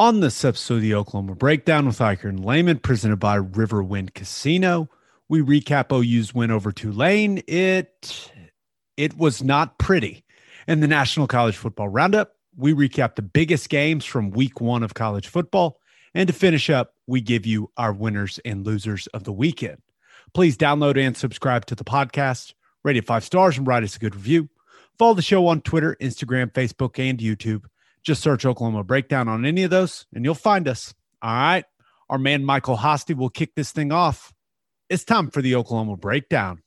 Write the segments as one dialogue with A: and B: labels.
A: On this episode of the Oklahoma Breakdown with Ikard and Lehman, presented by Riverwind Casino, we recap OU's win over Tulane. It it was not pretty. In the National College Football Roundup, we recap the biggest games from week one of college football. And to finish up, we give you our winners and losers of the weekend. Please download and subscribe to the podcast, rate it five stars, and write us a good review. Follow the show on Twitter, Instagram, Facebook, and YouTube. Just search Oklahoma Breakdown on any of those and you'll find us. All right. Our man Michael Hosty will kick this thing off. It's time for the Oklahoma Breakdown.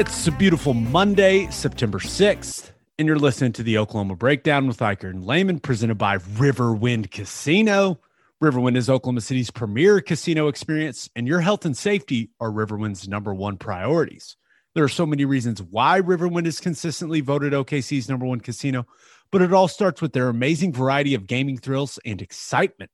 B: It's
A: a beautiful Monday, September 6th, and you're listening to the Oklahoma Breakdown with Ikard and Lehman, presented by Riverwind Casino. Riverwind is Oklahoma City's premier casino experience, and your health and safety are Riverwind's number one priorities. There are so many reasons why Riverwind is consistently voted OKC's number one casino, but it all starts with their amazing variety of gaming thrills and excitement.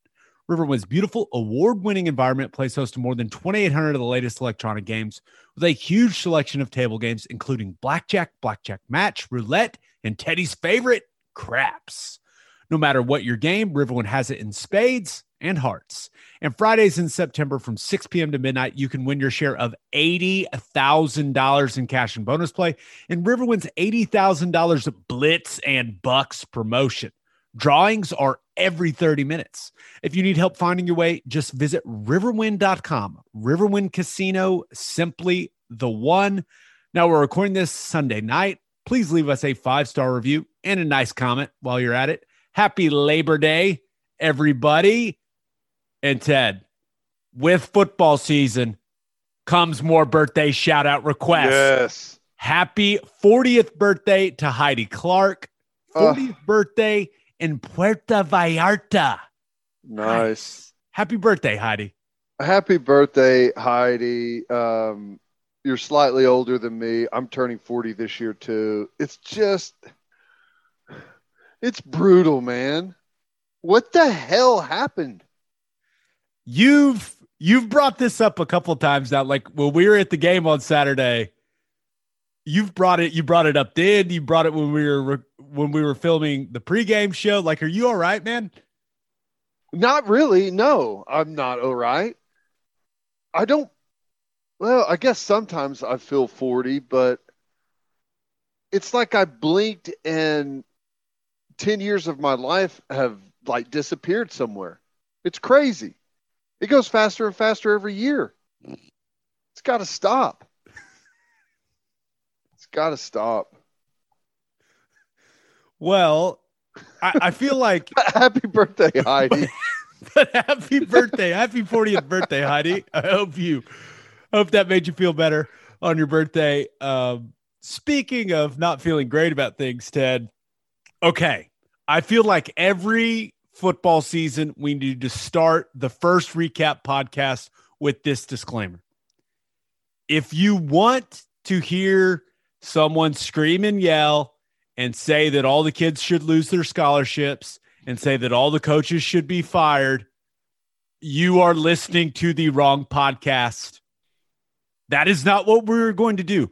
A: Riverwind's beautiful award winning environment plays host to more than 2,800 of the latest electronic games with a huge selection of table games, including blackjack, blackjack match, roulette, and Teddy's favorite, craps. No matter what your game, Riverwind has it in spades and hearts. And Fridays in September from 6 p.m. to midnight, you can win your share of $80,000 in cash and bonus play in Riverwind's $80,000 Blitz and Bucks promotion. Drawings are every 30 minutes. If you need help finding your way, just visit riverwind.com. Riverwind Casino, simply the one. Now we're recording this Sunday night. Please leave us a five star review and a nice comment while you're at it. Happy Labor Day, everybody. And Ted, with football season comes more birthday shout out requests.
C: Yes.
A: Happy 40th birthday to Heidi Clark. Ah.
C: Ugh.
A: 40th birthday in Puerto Vallarta.
C: Nice.
A: Happy birthday, Heidi.
C: Happy birthday, Heidi. Um, you're slightly older than me. I'm turning 40 this year too. It's just it's brutal, man. What the hell happened?
A: You've you've brought this up a couple times now. Like when we were at the game on Saturday, you've brought it. You brought it up then. You brought it when we were re- when we were filming the pregame show. Like, are you all right, man?
C: Not really. No, I'm not all right. I don't well, I guess sometimes I feel 40, but it's like I blinked and 10 years of my life have like disappeared somewhere. It's crazy. It goes faster and faster every year. It's got to stop. It's got to stop.
A: Well, I, I feel like
C: Happy birthday, Heidi.
A: but happy birthday. Happy 40th birthday, Heidi. I hope you hope that made you feel better on your birthday. Um, speaking of not feeling great about things, Ted. Okay. I feel like every football season we need to start the first recap podcast with this disclaimer. If you want to hear someone scream and yell and say that all the kids should lose their scholarships and say that all the coaches should be fired, you are listening to the wrong podcast. That is not what we're going to do.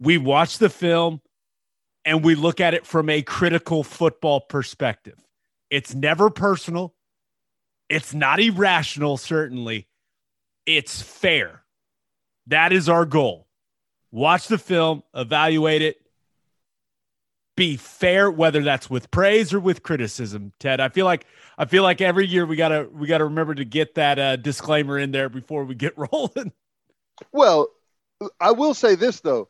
A: We watch the film and we look at it from a critical football perspective. It's never personal. It's not irrational, certainly. It's fair. That is our goal. Watch the film, evaluate it, be fair, whether that's with praise or with criticism. Ted, I feel like I feel like every year we gotta we gotta remember to get that uh, disclaimer in there before we get rolling.
C: Well, I will say this though.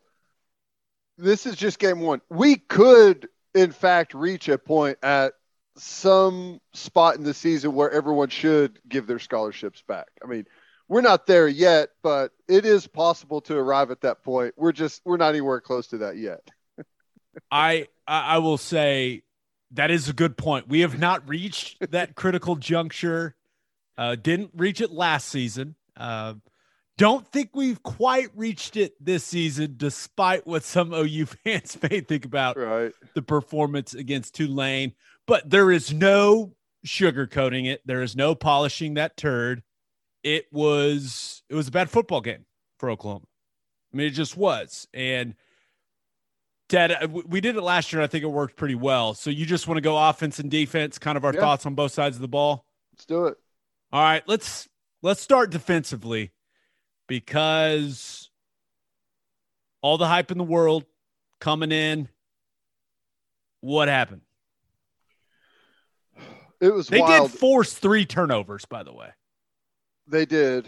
C: This is just game one. We could, in fact, reach a point at some spot in the season where everyone should give their scholarships back. I mean, we're not there yet, but it is possible to arrive at that point. We're just we're not anywhere close to that yet.
A: I I will say that is a good point. We have not reached that critical juncture. Uh, didn't reach it last season. Uh, don't think we've quite reached it this season, despite what some OU fans may think about
C: right.
A: the performance against Tulane. But there is no sugarcoating it. There is no polishing that turd. It was it was a bad football game for Oklahoma. I mean, it just was. And Ted, uh, we did it last year. And I think it worked pretty well. So you just want to go offense and defense, kind of our yeah. thoughts on both sides of the ball.
C: Let's do it.
A: All right, let's let's start defensively because all the hype in the world coming in. What happened?
C: It was
A: they
C: wild.
A: did force three turnovers, by the way.
C: They did.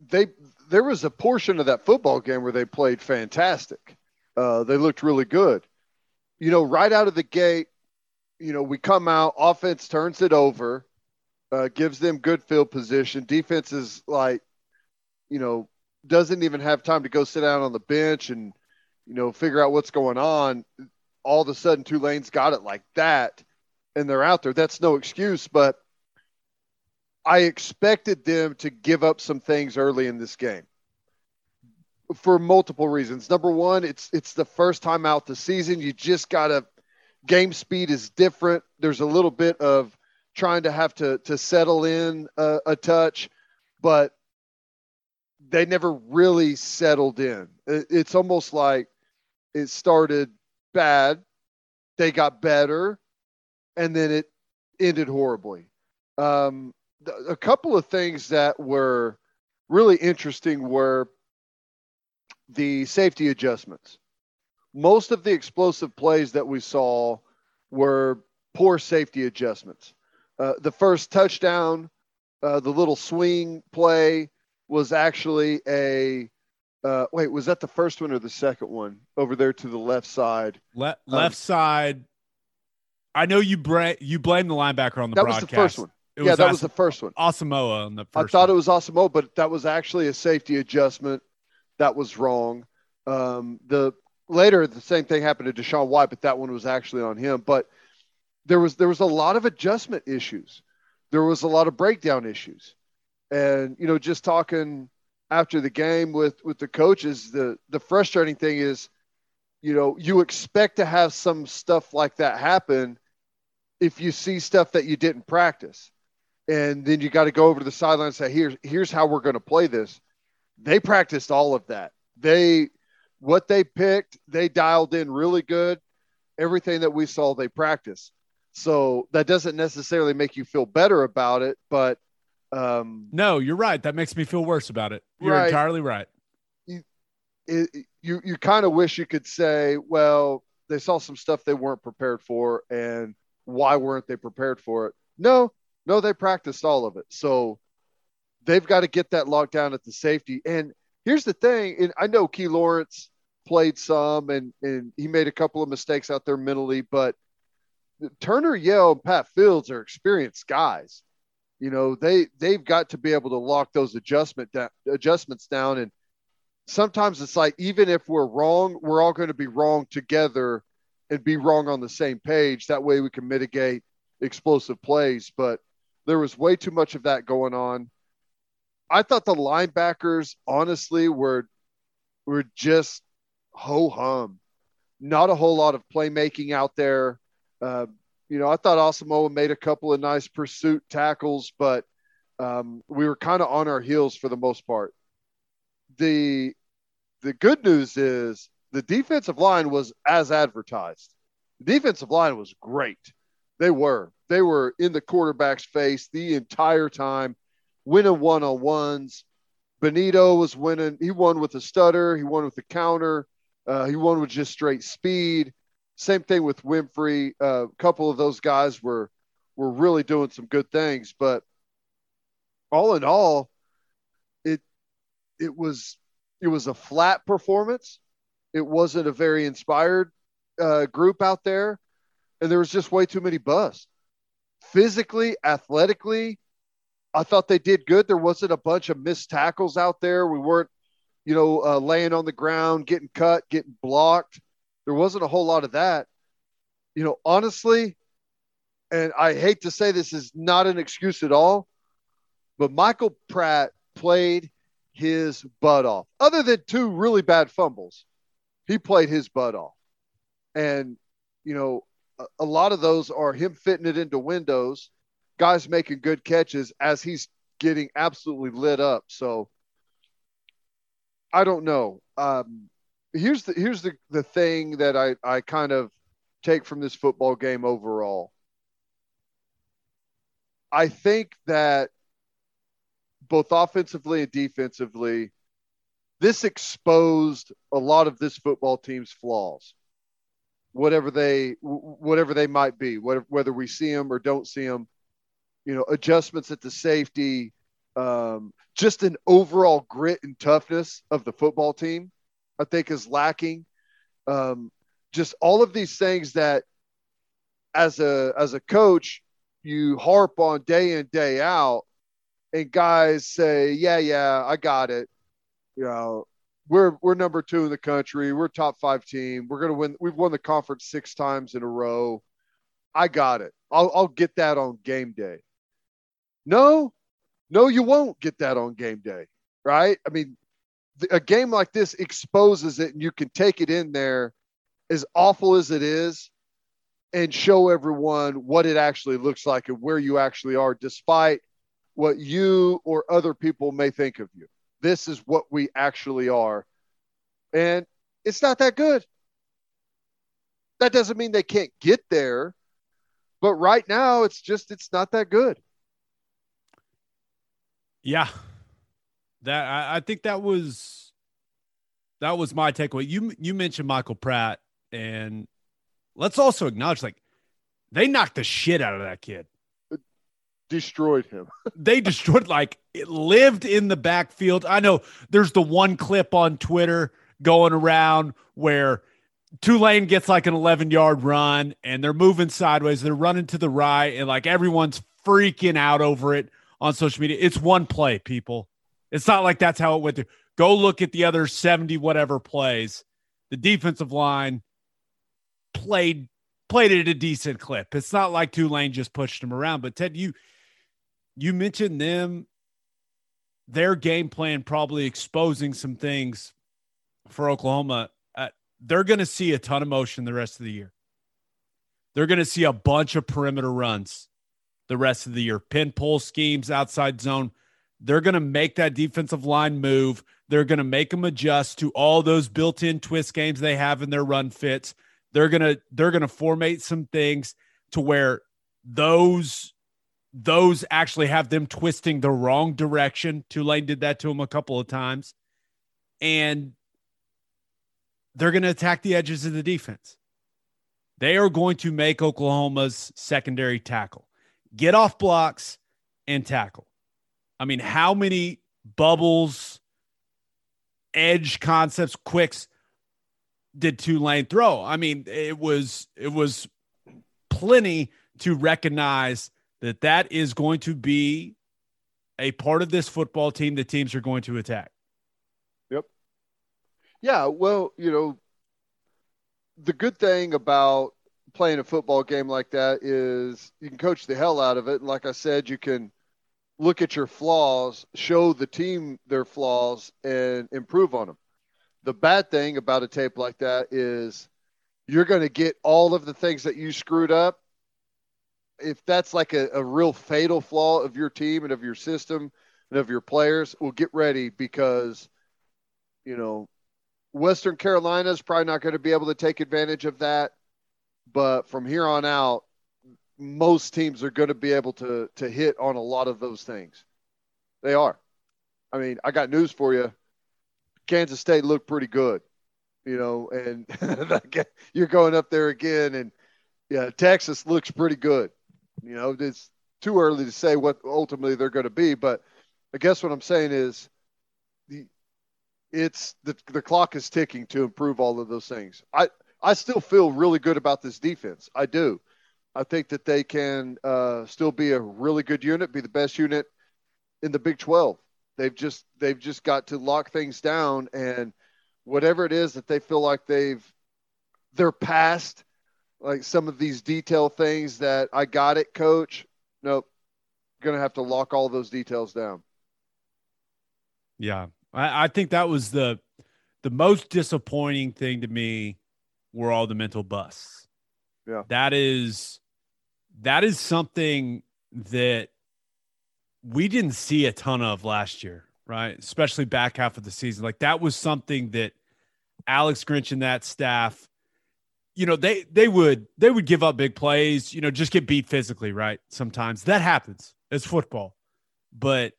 C: They there was a portion of that football game where they played fantastic. Uh, they looked really good. You know, right out of the gate, you know, we come out, offense turns it over, uh, gives them good field position. Defense is like, you know, doesn't even have time to go sit down on the bench and you know figure out what's going on. All of a sudden, Tulane's got it like that, and they're out there. That's no excuse, but I expected them to give up some things early in this game for multiple reasons. Number one, it's it's the first time out the season. You just gotta game speed is different. There's a little bit of trying to have to to settle in a, a touch, but they never really settled in. It's almost like it started bad, they got better, and then it ended horribly. Um, a couple of things that were really interesting were the safety adjustments. Most of the explosive plays that we saw were poor safety adjustments. Uh, the first touchdown, uh, the little swing play, was actually a uh, wait, was that the first one or the second one over there to the left side?
A: Le- left um, side. I know you bra- you blame the linebacker on the
C: that
A: broadcast.
C: was the first one. It yeah, that As- was the first one.
A: Asamoah on the first.
C: I thought one. it was Asamoah, but that was actually a safety adjustment. That was wrong. Um, the later the same thing happened to Deshaun White, but that one was actually on him. But there was there was a lot of adjustment issues. There was a lot of breakdown issues. And you know, just talking after the game with with the coaches, the the frustrating thing is, you know, you expect to have some stuff like that happen if you see stuff that you didn't practice. And then you got to go over to the sideline and say, here's here's how we're going to play this. They practiced all of that. They what they picked, they dialed in really good. Everything that we saw, they practiced. So that doesn't necessarily make you feel better about it, but um,
A: no, you're right. That makes me feel worse about it. You're right. entirely right.
C: You, it, you, you kind of wish you could say, well, they saw some stuff they weren't prepared for, and why weren't they prepared for it? No, no, they practiced all of it. So they've got to get that locked down at the safety. And here's the thing, and I know Key Lawrence played some, and and he made a couple of mistakes out there mentally, but Turner Yell and Pat Fields are experienced guys. You know they they've got to be able to lock those adjustment da- adjustments down. And sometimes it's like even if we're wrong we're all going to be wrong together and be wrong on the same page. That way we can mitigate explosive plays. But there was way too much of that going on i thought the linebackers honestly were were just ho hum not a whole lot of playmaking out there uh, you know, I thought Asamoah made a couple of nice pursuit tackles, but um, we were kind of on our heels for the most part. The the good news is the defensive line was as advertised. The defensive line was great. They were. They were in the quarterback's face the entire time, winning one on ones, Bonitto was winning. He won with a stutter. He won with a counter. Uh, he won with just straight speed. Same thing with Winfrey. Uh, a couple of those guys were were really doing some good things, but all in all, it it was it was a flat performance. It wasn't a very inspired uh, group out there, and there was just way too many busts. Physically, athletically, I thought they did good. There wasn't a bunch of missed tackles out there. We weren't, you know, uh, laying on the ground, getting cut, getting blocked. There wasn't a whole lot of that. You know, honestly, and I hate to say this is not an excuse at all, but Michael Pratt played his butt off. Other than two really bad fumbles, he played his butt off. And, you know, a, a lot of those are him fitting it into windows, guys making good catches as he's getting absolutely lit up. So I don't know. Um, here's the here's the the thing that I I kind of take from this football game overall. I think that both offensively and defensively, this exposed a lot of this football team's flaws, whatever they whatever they might be, whether whether we see them or don't see them. You know, adjustments at the safety, um, just an overall grit and toughness of the football team, I think is lacking. Um, just all of these things that, as a as a coach, you harp on day in day out, and guys say, "Yeah, yeah, I got it." You know, we're we're number two in the country. We're top five team. We're gonna win. We've won the conference six times in a row. I got it. I'll I'll get that on game day. No, no, you won't get that on game day, right? I mean, a game like this exposes it, and you can take it in there, as awful as it is, and show everyone what it actually looks like and where you actually are, despite what you or other people may think of you. This is what we actually are. And it's not that good. That doesn't mean they can't get there, but right now it's just it's not that good.
A: Yeah. That I, I think that was that was my takeaway. You you mentioned Michael Pratt and let's also acknowledge like they knocked the shit out of that kid.
C: Destroyed him.
A: they destroyed like it lived in the backfield. I know there's the one clip on Twitter going around where Tulane gets like an 11 yard run and they're moving sideways. They're running to the right and like everyone's freaking out over it on social media. It's one play, people. It's not like that's how it went through. Go look at the other 70 whatever plays. The defensive line played played it a decent clip. It's not like Tulane just pushed them around. But Ted, you you mentioned them, their game plan probably exposing some things for Oklahoma. Uh, they're going to see a ton of motion the rest of the year. They're going to see a bunch of perimeter runs the rest of the year. Pin pull schemes, outside zone. They're going to make that defensive line move. They're going to make them adjust to all those built-in twist games they have in their run fits. They're going to they're going to formate some things to where those those actually have them twisting the wrong direction. Tulane did that to them a couple of times. And they're going to attack the edges of the defense. They are going to make Oklahoma's secondary tackle get off blocks and tackle. I mean, how many bubbles, edge concepts, quicks did Tulane throw? I mean, it was it was plenty to recognize that that is going to be a part of this football team the teams are going to attack.
C: Yep. Yeah, well, you know, the good thing about playing a football game like that is you can coach the hell out of it. And like I said, you can look at your flaws, show the team their flaws, and improve on them. The bad thing about a tape like that is you're going to get all of the things that you screwed up. If that's like a, a real fatal flaw of your team and of your system and of your players, well, get ready because, you know, Western Carolina is probably not going to be able to take advantage of that but from here on out, most teams are going to be able to to hit on a lot of those things. They are. I mean, I got news for you. Kansas State looked pretty good, you know, and you're going up there again, and yeah, Texas looks pretty good. You know, it's too early to say what ultimately they're going to be, but I guess what I'm saying is the it's the the clock is ticking to improve all of those things. I I still feel really good about this defense. I do. I think that they can uh, still be a really good unit, be the best unit in the Big 12. They've just they've just got to lock things down and whatever it is that they feel like they've they're past like some of these detail things that I got it, coach. Nope. Gonna have to lock all those details down.
A: Yeah. I, I think that was the the most disappointing thing to me were all the mental busts.
C: Yeah.
A: That is that is something that we didn't see a ton of last year, right? Especially back half of the season. Like that was something that Alex Grinch and that staff, you know, they they would they would give up big plays, you know, just get beat physically, right? Sometimes that happens. It's football. But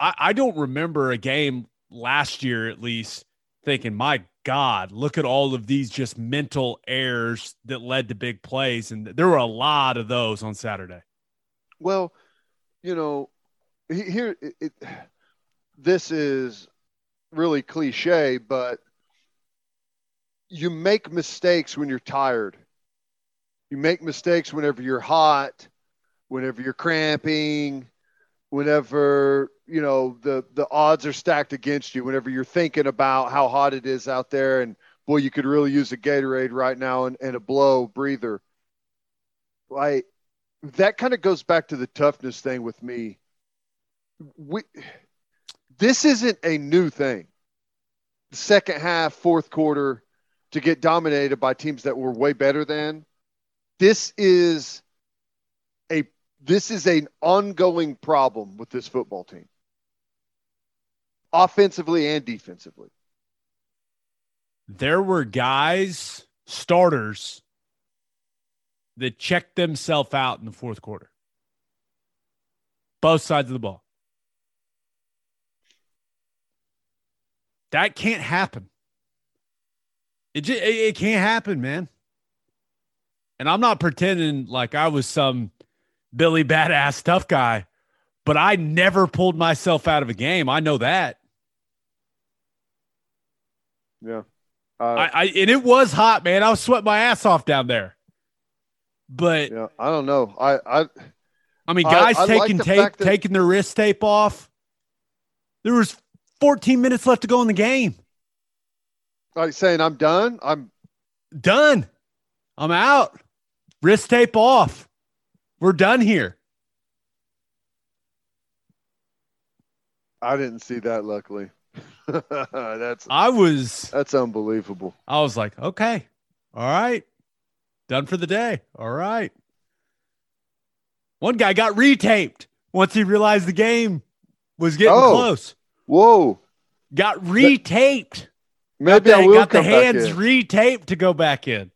A: I, I don't remember a game last year at least thinking, my God, look at all of these just mental errors that led to big plays. And there were a lot of those on Saturday.
C: Well, you know, here it, it, this is really cliche, but you make mistakes when you're tired. You make mistakes whenever you're hot, whenever you're cramping, whenever you know the the odds are stacked against you. Whenever you're thinking about how hot it is out there, and boy, you could really use a Gatorade right now and, and a blow breather. Like that kind of goes back to the toughness thing with me. We, this isn't a new thing. Second half, fourth quarter, to get dominated by teams that were way better than. This is a this is an ongoing problem with this football team, offensively and defensively.
A: There were guys, starters that checked themselves out in the fourth quarter. Both sides of the ball. That can't happen. It, just, it, can't happen, man. And I'm not pretending like I was some Billy badass tough guy, but I never pulled myself out of a game. I know that.
C: Yeah.
A: Uh, I, I and it was hot, man. I was sweating my ass off down there. But
C: yeah, I don't know. I I,
A: I mean, guys I, I taking like tape, that- taking their wrist tape off. There was 14 minutes left to go in the game.
C: Like saying, I'm done. I'm
A: done. I'm out. Wrist tape off. We're done here.
C: I didn't see that. Luckily, that's
A: I was.
C: That's unbelievable.
A: I was like, okay, all right, Done for the day. All right. One guy got retaped once he realized the game was getting
C: oh.
A: close.
C: Whoa.
A: Got retaped.
C: Maybe
A: got
C: the, I will
A: got
C: the
A: hands retaped to go back in.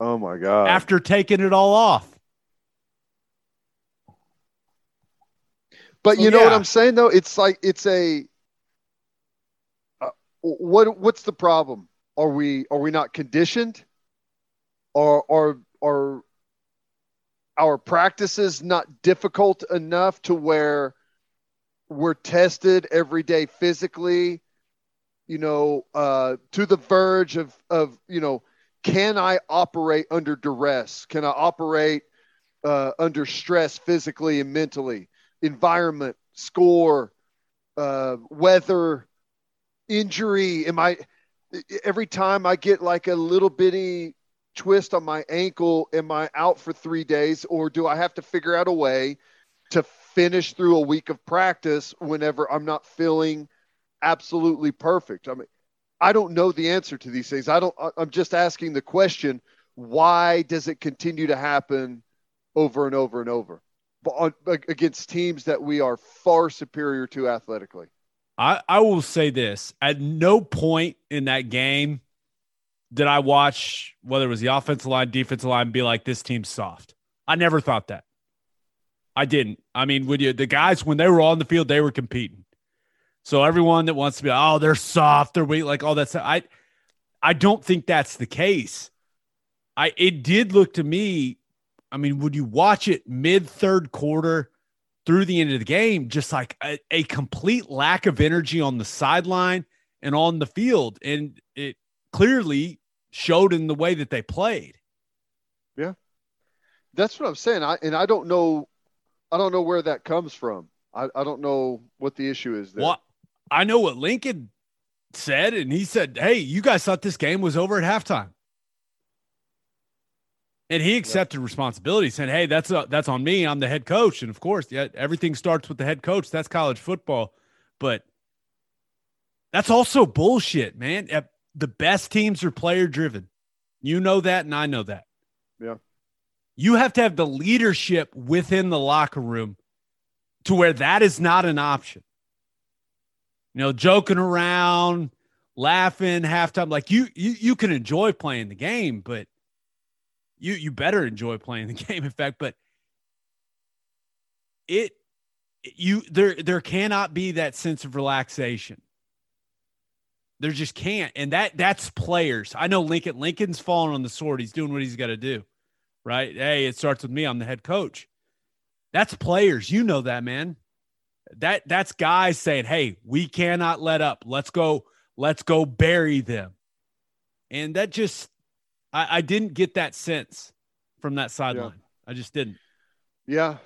C: Oh my god!
A: After taking it all off.
C: But you know yeah. what I'm saying though? It's like it's a what what's the problem? Are we are we not conditioned? or or or our practices not difficult enough to where we're tested every day physically you know uh, to the verge of of you know can i operate under duress can i operate uh, under stress physically and mentally environment score uh, weather injury am i every time i get like a little bitty twist on my ankle, am I out for three days, or do I have to figure out a way to finish through a week of practice whenever I'm not feeling absolutely perfect? I mean, I don't know the answer to these things. I don't. I'm just asking the question: Why does it continue to happen over and over and over against teams that we are far superior to athletically?
A: I, I will say this: at no point in that game did I watch whether it was the offensive line, defensive line, be like this team's soft? I never thought that. I didn't. I mean, would you the guys when they were on the field, they were competing. So everyone that wants to be, oh, they're soft, they're weak, like all that stuff. I, I don't think that's the case. I it did look to me. I mean, would you watch it mid third quarter through the end of the game, just like a, a complete lack of energy on the sideline and on the field, and it clearly showed in the way that they played.
C: Yeah, that's what I'm saying. I and I don't know, I don't know where that comes from. I, I don't know what the issue is there.
A: Well, I know what Lincoln said, and he said, "Hey, you guys thought this game was over at halftime." And he accepted yeah. responsibility, saying, "Hey, that's uh, that's on me. I'm the head coach, and of course, yeah, everything starts with the head coach. That's college football, but that's also bullshit, man. The best teams are player driven. You know that, and I know that.
C: Yeah,
A: you have to have the leadership within the locker room to where that is not an option. You know, joking around, laughing halftime, like you you you can enjoy playing the game, but." You you better enjoy playing the game in fact but it you there there cannot be that sense of relaxation. There just can't and that that's players. I know lincoln lincoln's falling on the sword. He's doing what he's got to do right? Hey it starts with me. I'm the head coach. That's players. You know that man. That that's guys saying hey we cannot let up. Let's go let's go bury them. And that just I, I didn't get that sense from that sideline. Yeah. I just didn't.
C: Yeah,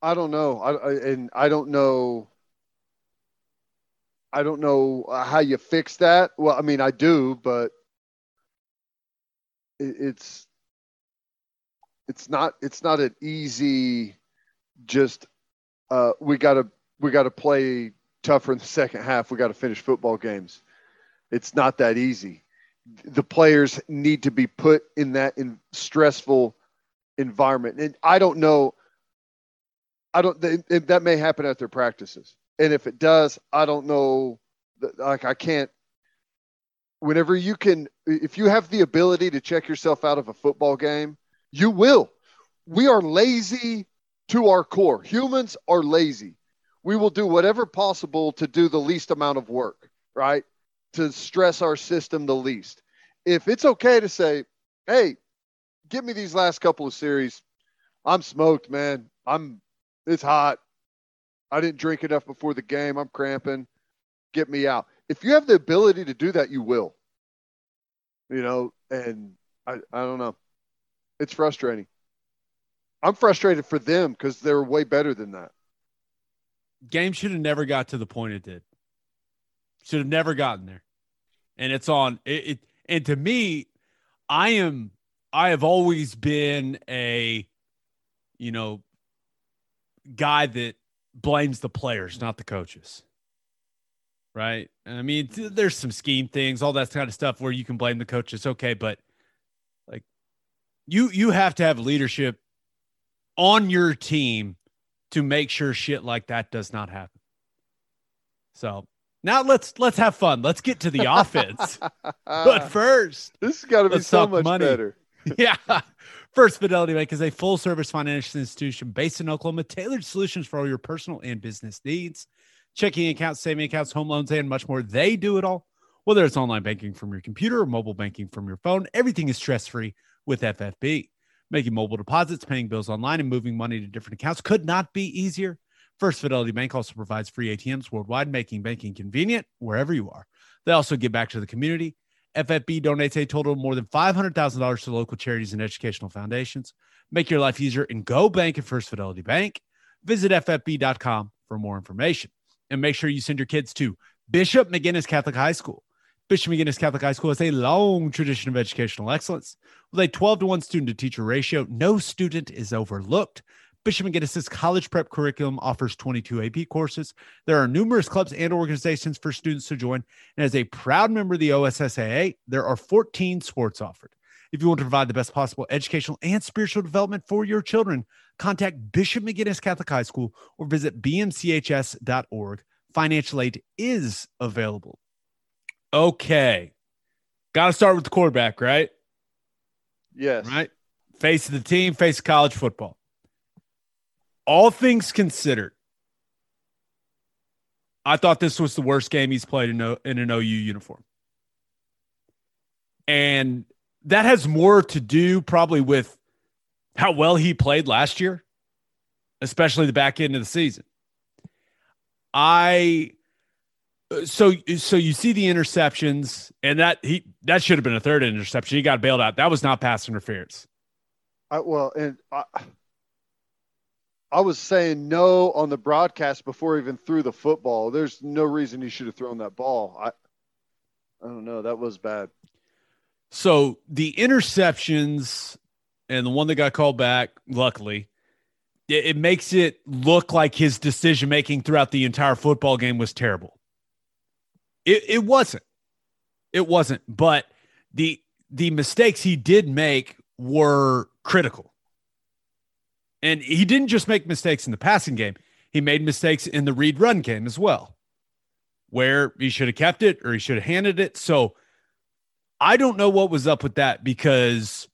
C: I don't know. I, I, and I don't know. I don't know how you fix that. Well, I mean, I do, but it, it's it's not it's not an easy. Just uh, we got to we got to play tougher in the second half. We got to finish football games. It's not that easy the players need to be put in that in stressful environment. And I don't know. I don't. They, that may happen at their practices, and if it does, I don't know. Like I can't. Whenever you can, if you have the ability to check yourself out of a football game, you will. We are lazy to our core. Humans are lazy. We will do whatever possible to do the least amount of work, right? To stress our system the least. If it's okay to say, hey, give me these last couple of series. I'm smoked, man. I'm it's hot. I didn't drink enough before the game. I'm cramping. Get me out. If you have the ability to do that, you will. You know, and I, I don't know. It's frustrating. I'm frustrated for them because they're way better than that.
A: Game should have never got to the point it did. Should have never gotten there. And it's on it, it and to me, I am I have always been a you know guy that blames the players, not the coaches. Right? I mean, there's some scheme things, all that kind of stuff where you can blame the coaches. Okay, but like you you have to have leadership on your team to make sure shit like that does not happen. So now let's let's have fun. Let's get to the offense. but first,
C: this has got to be so much money. better.
A: yeah. First Fidelity Bank is a full service financial institution based in Oklahoma, tailored solutions for all your personal and business needs. Checking accounts, saving accounts, home loans, and much more. They do it all. Whether it's online banking from your computer or mobile banking from your phone, everything is stress free with FFB. Making mobile deposits, paying bills online, and moving money to different accounts could not be easier. First Fidelity Bank also provides free ATMs worldwide, making banking convenient wherever you are. They also give back to the community. FFB donates a total of more than $500,000 to local charities and educational foundations. Make your life easier and go bank at First Fidelity Bank. Visit ffb.com for more information. And make sure you send your kids to Bishop McGuinness Catholic High School. Bishop McGuinness Catholic High School has a long tradition of educational excellence. With a 12 to 1 student to teacher ratio, no student is overlooked. Bishop McGuinness's college prep curriculum offers 22 AP courses. There are numerous clubs and organizations for students to join. And as a proud member of the OSSAA, there are 14 sports offered. If you want to provide the best possible educational and spiritual development for your children, contact Bishop McGuinness Catholic High School or visit bmchs.org. Financial aid is available. Okay. Got to start with the quarterback, right?
C: Yes.
A: Right. Face of the team, face of college football all things considered, I thought this was the worst game he's played in, in an OU uniform. And that has more to do probably with how well he played last year, especially the back end of the season. I so so you see the interceptions and that he that should have been a third interception. He got bailed out. That was not pass interference.
C: I, well, and I, I was saying no on the broadcast before even threw the football. There's no reason he should have thrown that ball. I I don't know. That was bad.
A: So the interceptions and the one that got called back, luckily, it, it makes it look like his decision making throughout the entire football game was terrible. It, it wasn't. It wasn't. But the the mistakes he did make were critical. And he didn't just make mistakes in the passing game, he made mistakes in the read run game as well, where he should have kept it or he should have handed it. So I don't know what was up with that because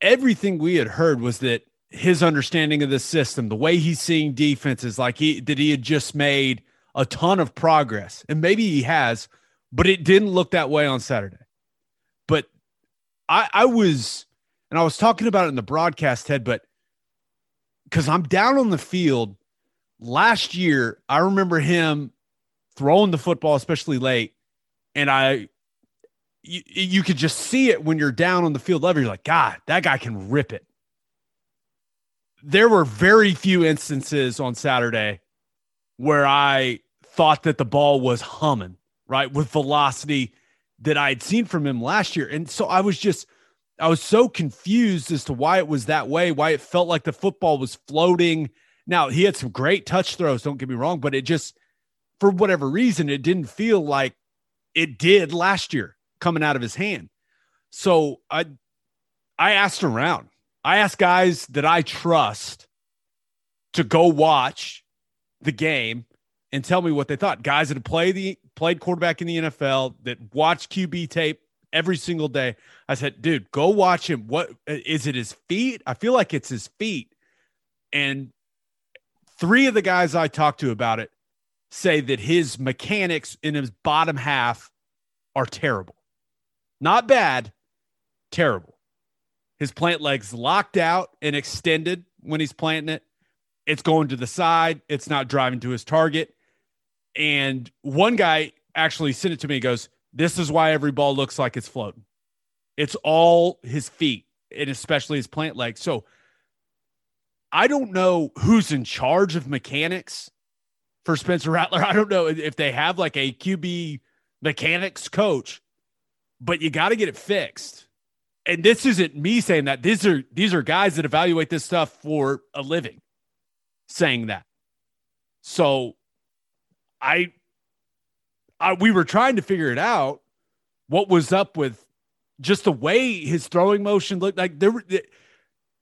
A: everything we had heard was that his understanding of the system, the way he's seeing defenses, like he that he had just made a ton of progress. And maybe he has, but it didn't look that way on Saturday. But I, I was, and I was talking about it in the broadcast head, but because I'm down on the field last year, I remember him throwing the football, especially late. And I, you, you could just see it when you're down on the field level. You're like, God, that guy can rip it. There were very few instances on Saturday where I thought that the ball was humming, right, with velocity that I had seen from him last year. And so I was just, I was so confused as to why it was that way, why it felt like the football was floating. Now, he had some great touch throws, don't get me wrong, but it just, for whatever reason, it didn't feel like it did last year coming out of his hand. So I, I asked around. I asked guys that I trust to go watch the game and tell me what they thought. Guys that have played the played quarterback in the NFL that watch QB tape every single day. I said, dude, go watch him. What uh, is it? His feet? I feel like it's his feet. And three of the guys I talked to about it say that his mechanics in his bottom half are terrible. Not bad, terrible. His plant legs locked out and extended when he's planting it it's going to the side, it's not driving to his target. And one guy actually sent it to me. He goes, This is why every ball looks like it's floating. It's all his feet and especially his plant legs. So I don't know who's in charge of mechanics for Spencer Rattler. I don't know if they have like a QB mechanics coach, but you got to get it fixed. And this isn't me saying that. These are these are guys that evaluate this stuff for a living saying that. So I, I we were trying to figure it out what was up with just the way his throwing motion looked like there were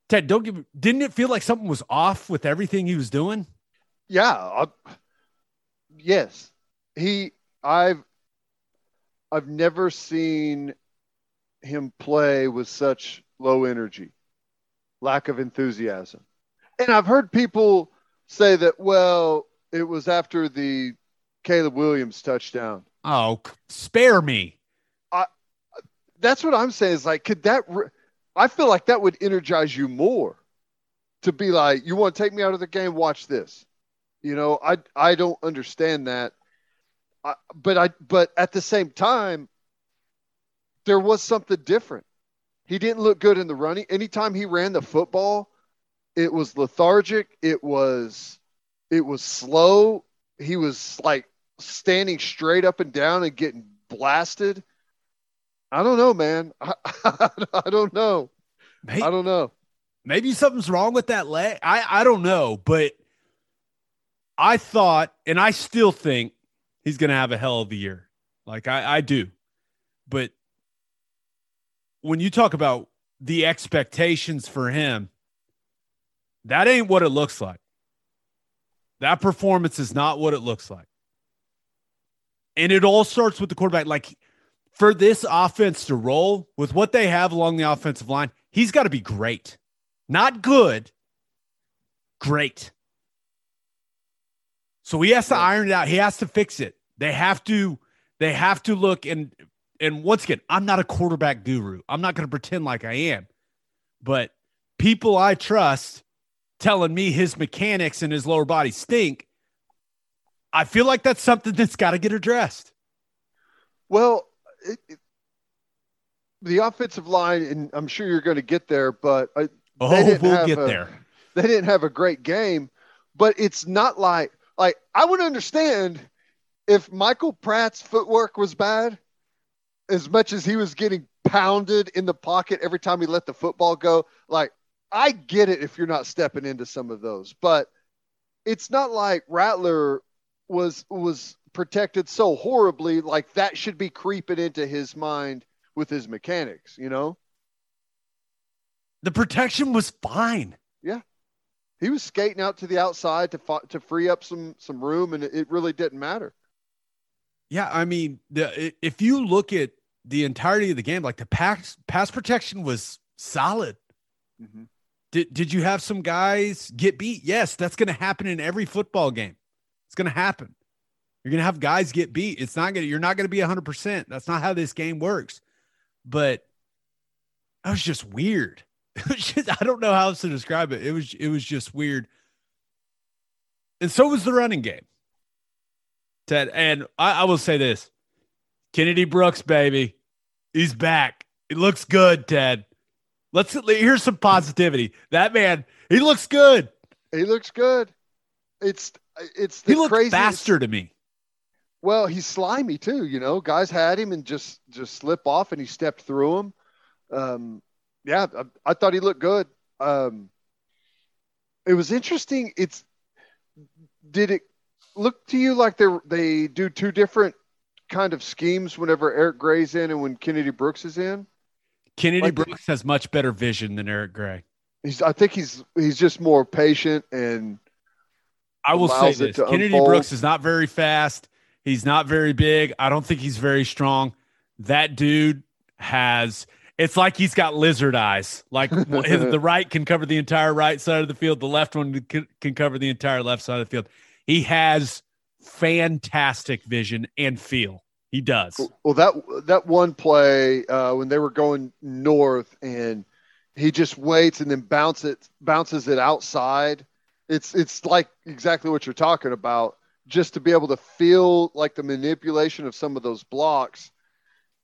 A: Ted, don't give didn't it feel like something was off with everything he was doing?
C: Yeah. I, yes. He I've I've never seen him play with such low energy, lack of enthusiasm. And I've heard people say that, well, it was after the Caleb Williams touchdown.
A: Oh, spare me.
C: I, that's what I'm saying is like, could that, re- I feel like that would energize you more to be like, you want to take me out of the game? Watch this. You know, I, I don't understand that. I, but I, but at the same time, there was something different. He didn't look good in the running. Anytime he ran the football, it was lethargic. It was it was slow. He was like standing straight up and down and getting blasted. I don't know, man. I, I don't know. Maybe, I don't know.
A: Maybe something's wrong with that leg. I, I don't know, but I thought, and I still think he's going to have a hell of a year. Like I, I do. But when you talk about the expectations for him, that ain't what it looks like. That performance is not what it looks like. And it all starts with the quarterback. Like for this offense to roll with what they have along the offensive line, he's got to be great. Not good, great. So he has to iron it out. He has to fix it. They have to they have to look and and once again, I'm not a quarterback guru. I'm not going to pretend like I am. But people I trust telling me his mechanics and his lower body stink, I feel like that's something that's got to get addressed.
C: Well, it, it, the offensive line, and I'm sure you're going to get there, but uh, I,
A: Oh,
C: didn't
A: we'll get
C: a-
A: there.
C: they didn't have a great game. But it's not like like I would understand if Michael Pratt's footwork was bad, as much as he was getting pounded in the pocket every time he let the football go. Like I get it if you're not stepping into some of those, but it's not like Rattler was was protected so horribly like that should be creeping into his mind with his mechanics, you know?
A: The protection was fine. Yeah.
C: He was skating out to the outside to to free up some some room and it, it really didn't matter.
A: Yeah, I mean, the if you look at the entirety of the game, like the pass pass protection was solid. Mm-hmm. Did did you have some guys get beat? Yes, that's going to happen in every football game. It's going to happen. You're going to have guys get beat. It's not going to you're not going to be 100%. That's not how this game works. But that was just weird. It was just, I don't know how else to describe it. It was it was just weird. And so was the running game. Ted, and I, I will say this. Kennedy Brooks, baby. He's back. It looks good, Ted. Let's here's some positivity. That man, he looks good.
C: He looks good. It's it's
A: He looked
C: craziest.
A: faster to me.
C: Well, he's slimy too. You know, guys had him and just just slip off, and he stepped through him. Um, yeah, I, I thought he looked good. Um, it was interesting. It's did it look to you like they they do two different kind of schemes whenever Eric Gray's in and when Kennedy Brooks is in?
A: Kennedy
C: Like the-
A: Brooks has much better vision than Eric Gray.
C: He's I think he's he's just more patient and
A: I will say this Kennedy
C: unfold.
A: Brooks is not very fast. He's not very big. I don't think he's very strong. That dude has, it's like he's got lizard eyes. Like his- the right can cover the entire right side of the field, the left one can, can cover the entire left side of the field. He has fantastic vision and feel. He does.
C: Well, that that one play uh, when they were going north, and he just waits and then it bounces it outside. It's it's like exactly what you're talking about. Just to be able to feel like the manipulation of some of those blocks,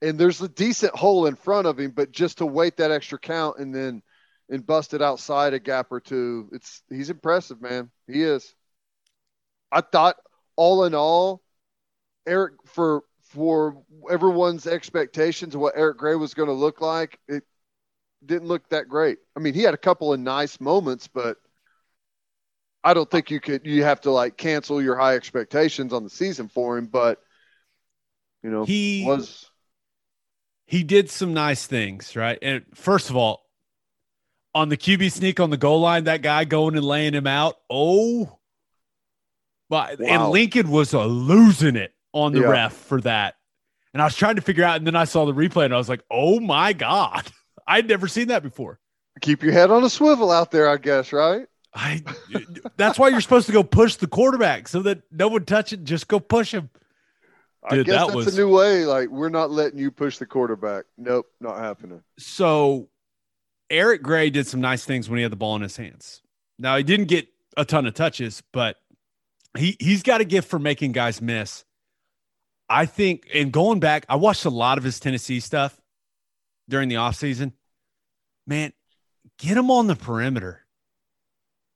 C: and there's a decent hole in front of him, but just to wait that extra count and then and bust it outside a gap or two. It's he's impressive, man. He is. I thought all in all, Eric for for everyone's expectations of what Eric Gray was going to look like, it didn't look that great. I mean, he had a couple of nice moments, but I don't think you could you have to like cancel your high expectations on the season for him, but you know,
A: He
C: was
A: he did some nice things, right? And first of all, on the QB sneak on the goal line, that guy going and laying him out. Oh, but and Lincoln was uh, losing it on the
C: Yeah.
A: ref for that. And I was trying to figure out, and then I saw the replay, and I was like, "Oh my god, I'd never seen that before."
C: keep your head on a swivel out there, I guess, right?
A: I. that's why you're supposed to go push the quarterback so that no one touch it. Just go push him.
C: I guess
A: that
C: that's
A: was-
C: a new way. Like we're not letting you push the quarterback. Nope, not happening.
A: So Eric Gray did some nice things when he had the ball in his hands. Now he didn't get a ton of touches, but he he's got a gift for making guys miss. I think and going back, I watched a lot of his Tennessee stuff during the offseason. Man, get him on the perimeter.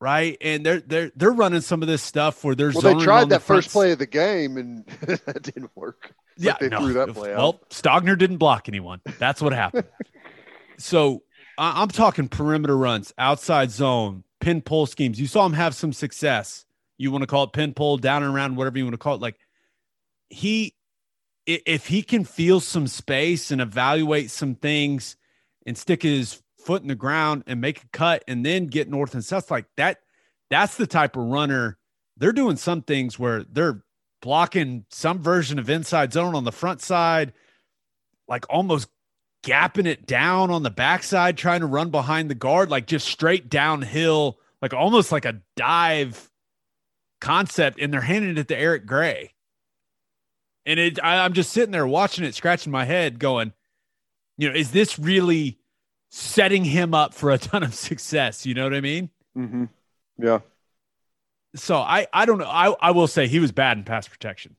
A: Right. And they're they're they're running some of this stuff where there's
C: Well, they tried that first play of the game and that didn't work.
A: Yeah,
C: like they
A: no.
C: threw that play out.
A: well, Stogner didn't block anyone. That's what happened. so I- I'm talking perimeter runs, outside zone, pin pull schemes. You saw him have some success. You want to call it pin pull, down and around, whatever you want to call it. Like he, if he can feel some space and evaluate some things and stick his foot in the ground and make a cut and then get north and south like that, that's the type of runner. They're doing some things where they're blocking some version of inside zone on the front side, like almost gapping it down on the backside, trying to run behind the guard, like just straight downhill, like almost like a dive concept and they're handing it to Eric Gray. And it, I, I'm just sitting there watching it, scratching my head, going, you know, is this really setting him up for a ton of success? You know what I mean?
C: Mm-hmm. Yeah.
A: So I, I don't know. I, I will say he was bad in pass protection.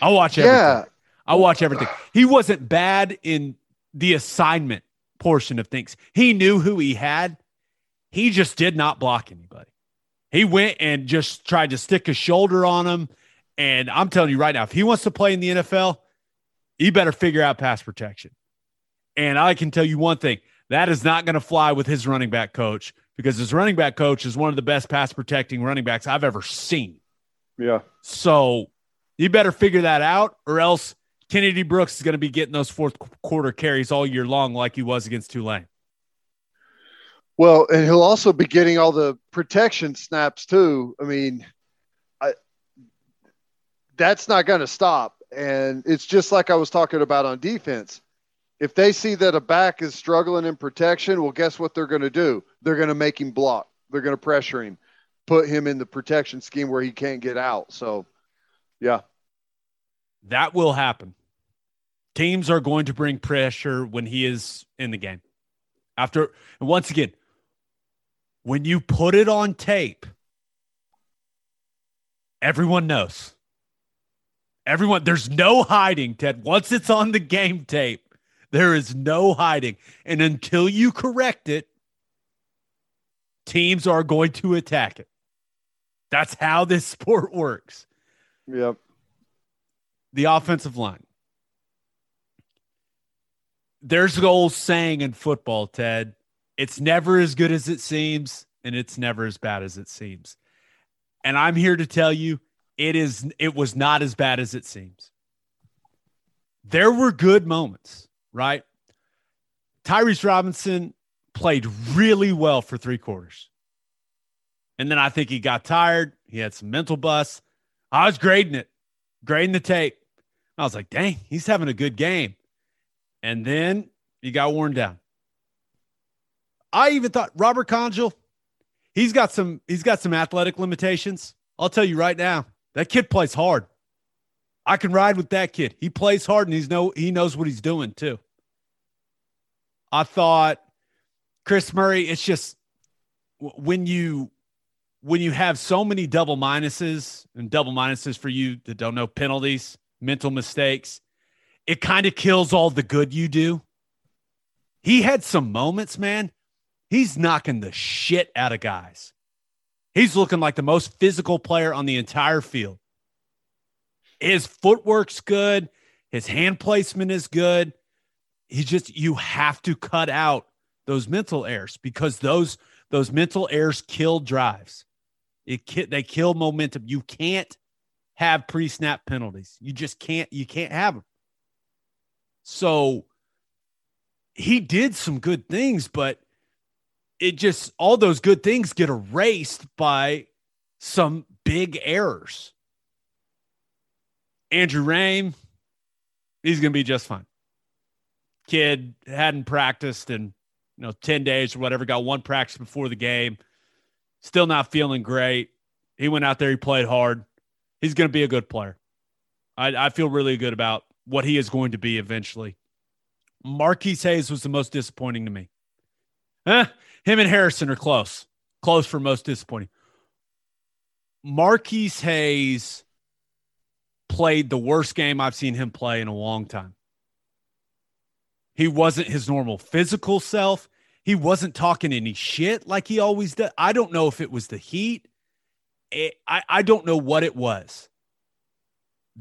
A: I'll watch everything.
C: Yeah.
A: I'll watch everything. He wasn't bad in the assignment portion of things. He knew who he had. He just did not block anybody. He went and just tried to stick a shoulder on him. And I'm telling you right now, if he wants to play in the NFL, he better figure out pass protection. And I can tell you one thing that is not going to fly with his running back coach because his running back coach is one of the best pass protecting running backs I've ever seen.
C: Yeah.
A: So you better figure that out, or else Kennedy Brooks is going to be getting those fourth quarter carries all year long, like he was against Tulane.
C: Well, and he'll also be getting all the protection snaps too. I mean, I, that's not going to stop. And it's just like I was talking about on defense. If they see that a back is struggling in protection, well, guess what they're going to do? They're going to make him block. They're going to pressure him, put him in the protection scheme where he can't get out. So, yeah.
A: That will happen. Teams are going to bring pressure when he is in the game. After, and once again, when you put it on tape, everyone knows. Everyone, there's no hiding, Ted. Once it's on the game tape, there is no hiding. And until you correct it, teams are going to attack it. That's how this sport works.
C: Yep.
A: The offensive line. There's the old saying in football, Ted. It's never as good as it seems, and it's never as bad as it seems. And I'm here to tell you it is it was not as bad as it seems. There were good moments, right? Tyrese Robinson played really well for three quarters. And then I think he got tired. He had some mental bust. I was grading it, grading the tape. I was like, dang, he's having a good game. And then he got worn down. I even thought Robert Congel, he's got some he's got some athletic limitations. I'll tell you right now, that kid plays hard. I can ride with that kid. He plays hard and he's no he knows what he's doing too. I thought Chris Murray, it's just when you when you have so many double minuses and double minuses for you that don't know penalties, mental mistakes, it kind of kills all the good you do. He had some moments, man. He's knocking the shit out of guys. He's looking like the most physical player on the entire field. His footwork's good, his hand placement is good. He just you have to cut out those mental errors because those those mental errors kill drives. It they kill momentum. You can't have pre-snap penalties. You just can't you can't have them. So he did some good things, but it just all those good things get erased by some big errors. Andrew Raym, he's going to be just fine. Kid hadn't practiced in you know 10 days or whatever, got one practice before the game. Still not feeling great. He went out there, he played hard. He's going to be a good player. I, I feel really good about what he is going to be eventually. Marquis Hayes was the most disappointing to me. Eh, him and Harrison are close. Close for most disappointing. Marquis Hayes played the worst game I've seen him play in a long time. He wasn't his normal physical self. He wasn't talking any shit like he always does. I don't know if it was the heat. It, I, I don't know what it was.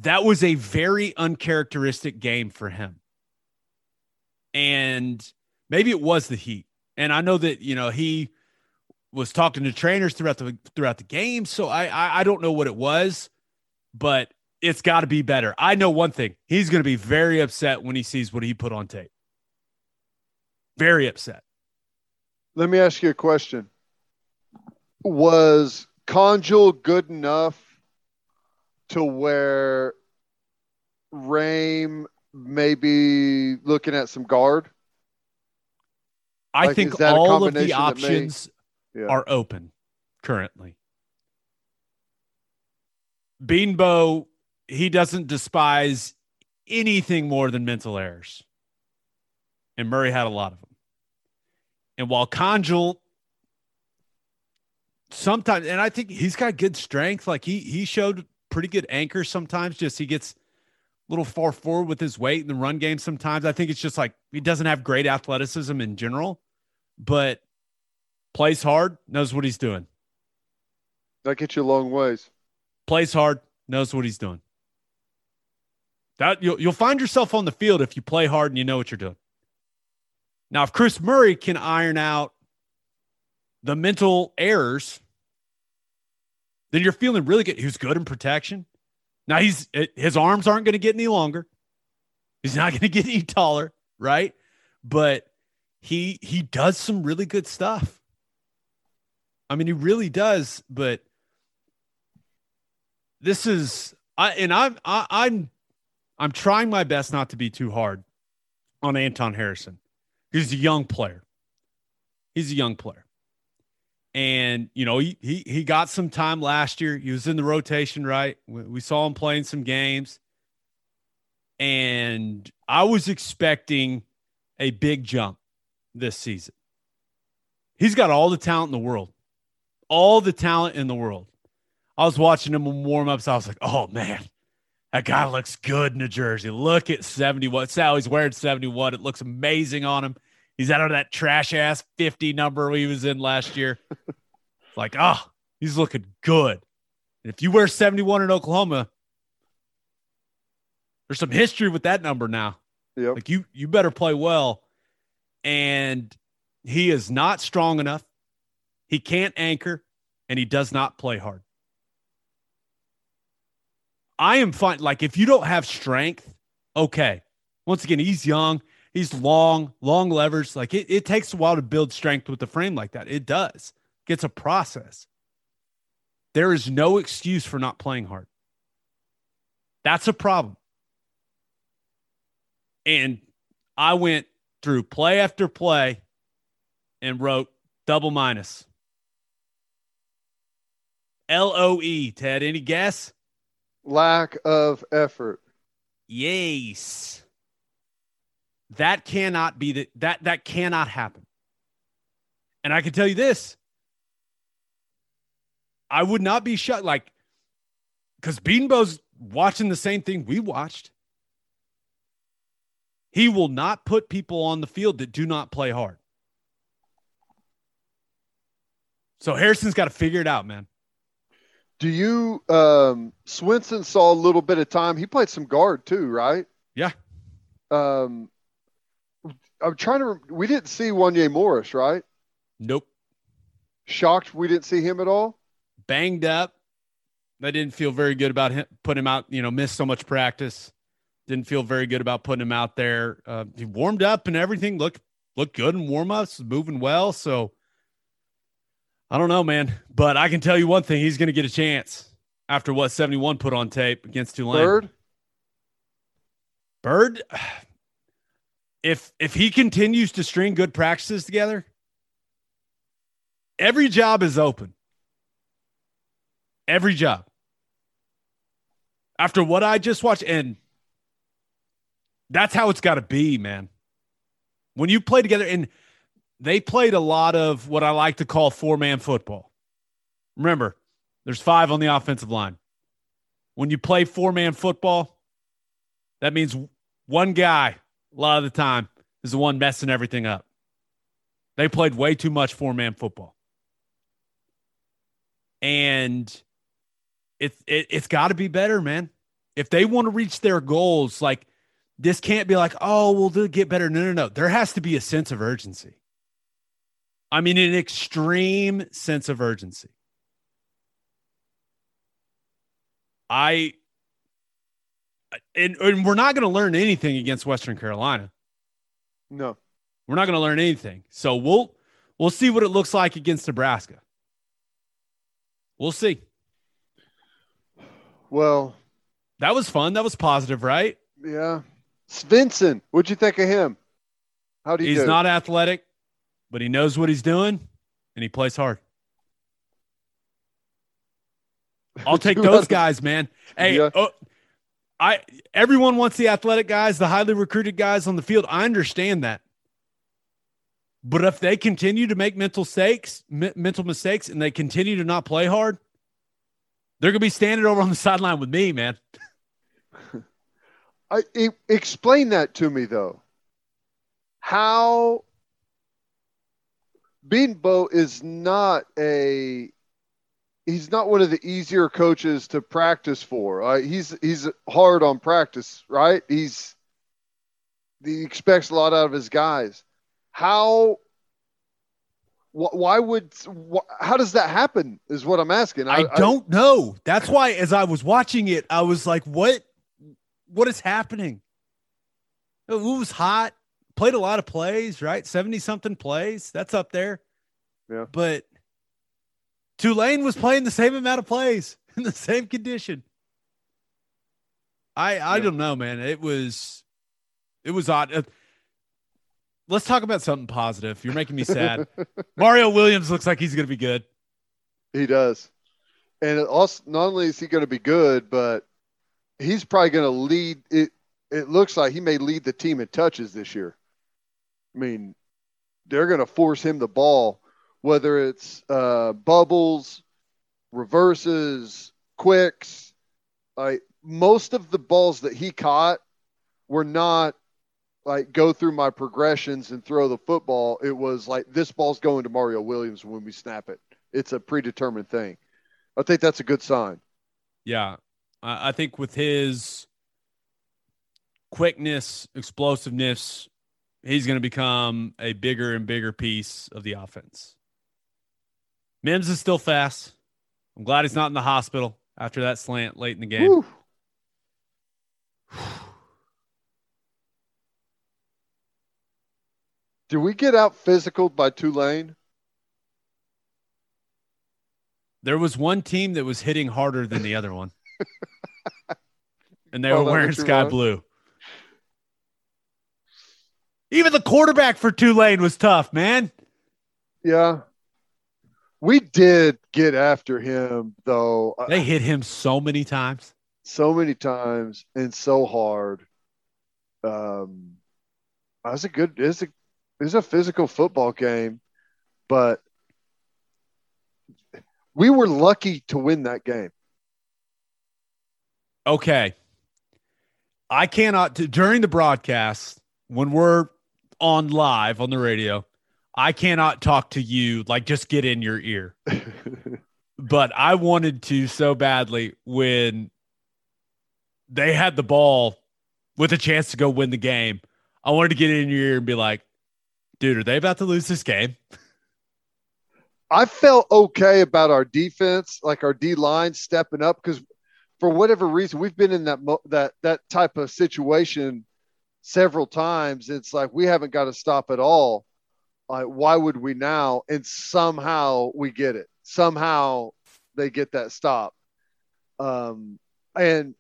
A: That was a very uncharacteristic game for him. And maybe it was the heat. And I know that, you know, he was talking to trainers throughout the throughout the game. So I I, I don't know what it was, but it's got to be better. I know one thing. He's going to be very upset when he sees what he put on tape. Very upset.
C: Let me ask you a question. Was Congel good enough to where Raym may be looking at some guard?
A: I
C: Like,
A: think
C: is that a
A: all of the
C: that may-
A: options
C: Yeah.
A: are open currently. Beanbo, he doesn't despise anything more than mental errors. And Murray had a lot of them. And while Congel sometimes, and I think he's got good strength, like he he showed pretty good anchor sometimes, just he gets a little far forward with his weight in the run game sometimes. I think it's just like he doesn't have great athleticism in general, but plays hard, knows what he's doing.
C: That gets you a long ways.
A: Plays hard, knows what he's doing. That you'll you'll find yourself on the field if you play hard and you know what you're doing. Now, if Chris Murray can iron out the mental errors, then you're feeling really good. He was good in protection. Now he's his arms aren't going to get any longer. He's not going to get any taller, right? But he he does some really good stuff. I mean, he really does. But this is I and I'm I, I'm I'm trying my best not to be too hard on Anton Harrison. He's a young player. He's a young player. And, you know, he, he, he got some time last year. He was in the rotation, right? We saw him playing some games. And I was expecting a big jump this season. He's got all the talent in the world, all the talent in the world. I was watching him in warm ups. I was like, oh, man, that guy looks good in a jersey. Look at 71. Sal, he's wearing 71. It looks amazing on him. He's out of that trash ass 50 number he was in last year. like, oh, he's looking good. And if you wear 71 in Oklahoma, there's some history with that number now.
C: Yep.
A: Like you you better play well. And he is not strong enough. He can't anchor and he does not play hard. I am fine. Like if you don't have strength, okay. Once again, he's young. He's long, long levers. Like it, it takes a while to build strength with the frame like that. It does. It's a process. There is no excuse for not playing hard. That's a problem. And I went through play after play and wrote double minus. L O E, Ted. Any guess?
C: Lack of effort.
A: Yes. That cannot be the that that cannot happen. And I can tell you this. I would not be shut like because Beanbo's watching the same thing we watched. He will not put people on the field that do not play hard. So Harrison's got to figure it out, man.
C: Do you um Swinson saw a little bit of time. He played some guard too, right?
A: Yeah.
C: Um I'm trying to we didn't see Wanya Morris, right?
A: Nope.
C: Shocked we didn't see him at all?
A: Banged up. I didn't feel very good about him putting him out, you know, missed so much practice. Didn't feel very good about putting him out there. Uh, he warmed up and everything looked looked good in warm ups, moving well. So I don't know, man, but I can tell you one thing: he's going to get a chance after what seventy one put on tape against Tulane.
C: Byrd.
A: Byrd. If if he continues to string good practices together, every job is open. Every job. After what I just watched, and that's how it's got to be, man. When you play together, and they played a lot of what I like to call four man football. Remember, there's five on the offensive line. When you play four man football, that means one guy, a lot of the time, is the one messing everything up. They played way too much four man football. And it, it, it's got to be better, man. If they want to reach their goals, like this can't be like, oh, well, they'll get better. No, no, no. There has to be a sense of urgency. I mean, an extreme sense of urgency. I and, and we're not going to learn anything against Western Carolina.
C: No.
A: We're not going to learn anything. So we'll we'll see what it looks like against Nebraska. We'll see.
C: Well,
A: that was fun. That was positive, right?
C: Yeah. Svensson, what'd you think of him? How do you
A: He's
C: do?
A: not athletic but he knows what he's doing and he plays hard. I'll take those guys, man. Hey,
C: Yeah.
A: oh, I everyone wants the athletic guys, the highly recruited guys on the field. I understand that. But if they continue to make mental mistakes, me- mental mistakes, and they continue to not play hard, they're gonna be standing over on the sideline with me, man.
C: I, e- explain that to me though. How Beanbo is not a he's not one of the easier coaches to practice for. Uh, he's he's hard on practice, right? He's he expects a lot out of his guys. How wh- why would wh- how does that happen is what I'm asking.
A: I, don't know. That's why as I was watching it, I was like, what what is happening? It was hot. Played a lot of plays, right? 70 something plays. That's up there.
C: Yeah.
A: But Tulane was playing the same amount of plays in the same condition. I I
C: Yeah.
A: don't know, man. It was it was odd. Uh, let's talk about something positive. You're making me sad. Mario Williams looks like he's going to be good.
C: He does. And also, not only is he going to be good, but he's probably going to lead it. It looks like he may lead the team in touches this year. I mean, they're going to force him the ball, whether it's uh, bubbles, reverses, quicks. Like most of the balls that he caught were not like go through my progressions and throw the football. It was like this ball's going to Mario Williams when we snap it it's a predetermined thing. I think that's a good sign.
A: Yeah. I I think with his quickness, explosiveness, he's going to become a bigger and bigger piece of the offense. Mims is still fast. I'm glad he's not in the hospital after that slant late in the game.
C: Whew. Did we get out physical by Tulane?
A: There was one team that was hitting harder than the other one. and they
C: Oh,
A: were wearing sky
C: want?
A: blue. Even the quarterback for Tulane was tough, man.
C: Yeah. We did get after him though
A: They hit him so many times.
C: so many times and so hard. Um that's a good it's a it's a physical football game, but we were lucky to win that game.
A: Okay. I cannot during the broadcast when we're on live on the radio, I cannot talk to you like just get in your ear. But I wanted to so badly when they had the ball with a chance to go win the game. I wanted to get in your ear and be like, dude, are they about to lose this game?
C: I felt okay about our defense, like our D line stepping up, because for whatever reason we've been in that mo- that that type of situation several times. It's like we haven't got to stop at all. Like, why would we now? And somehow we get it. Somehow they get that stop. Um, and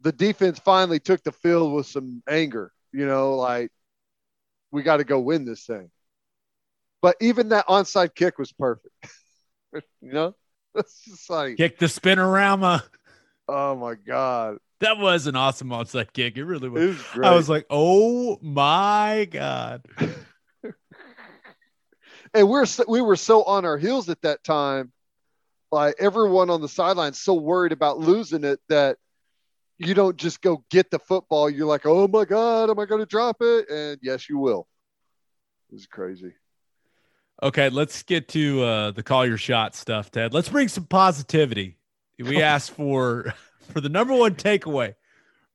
C: the defense finally took the field with some anger. You know, like we got to go win this thing. But even that onside kick was perfect. you know, it's just like,
A: Kick the spinorama.
C: oh my god,
A: That was an awesome onside kick. It really
C: it
A: was.
C: was.
A: I was like, oh my God.
C: and we're so, we were so on our heels at that time. Like everyone on the sideline, so worried about losing it that you don't just go get the football. You're like, oh my god, am I going to drop it? And yes, you will. It was crazy.
A: Okay, let's get to uh, the call your shot stuff, Ted. Let's bring some positivity. We asked for for the number one takeaway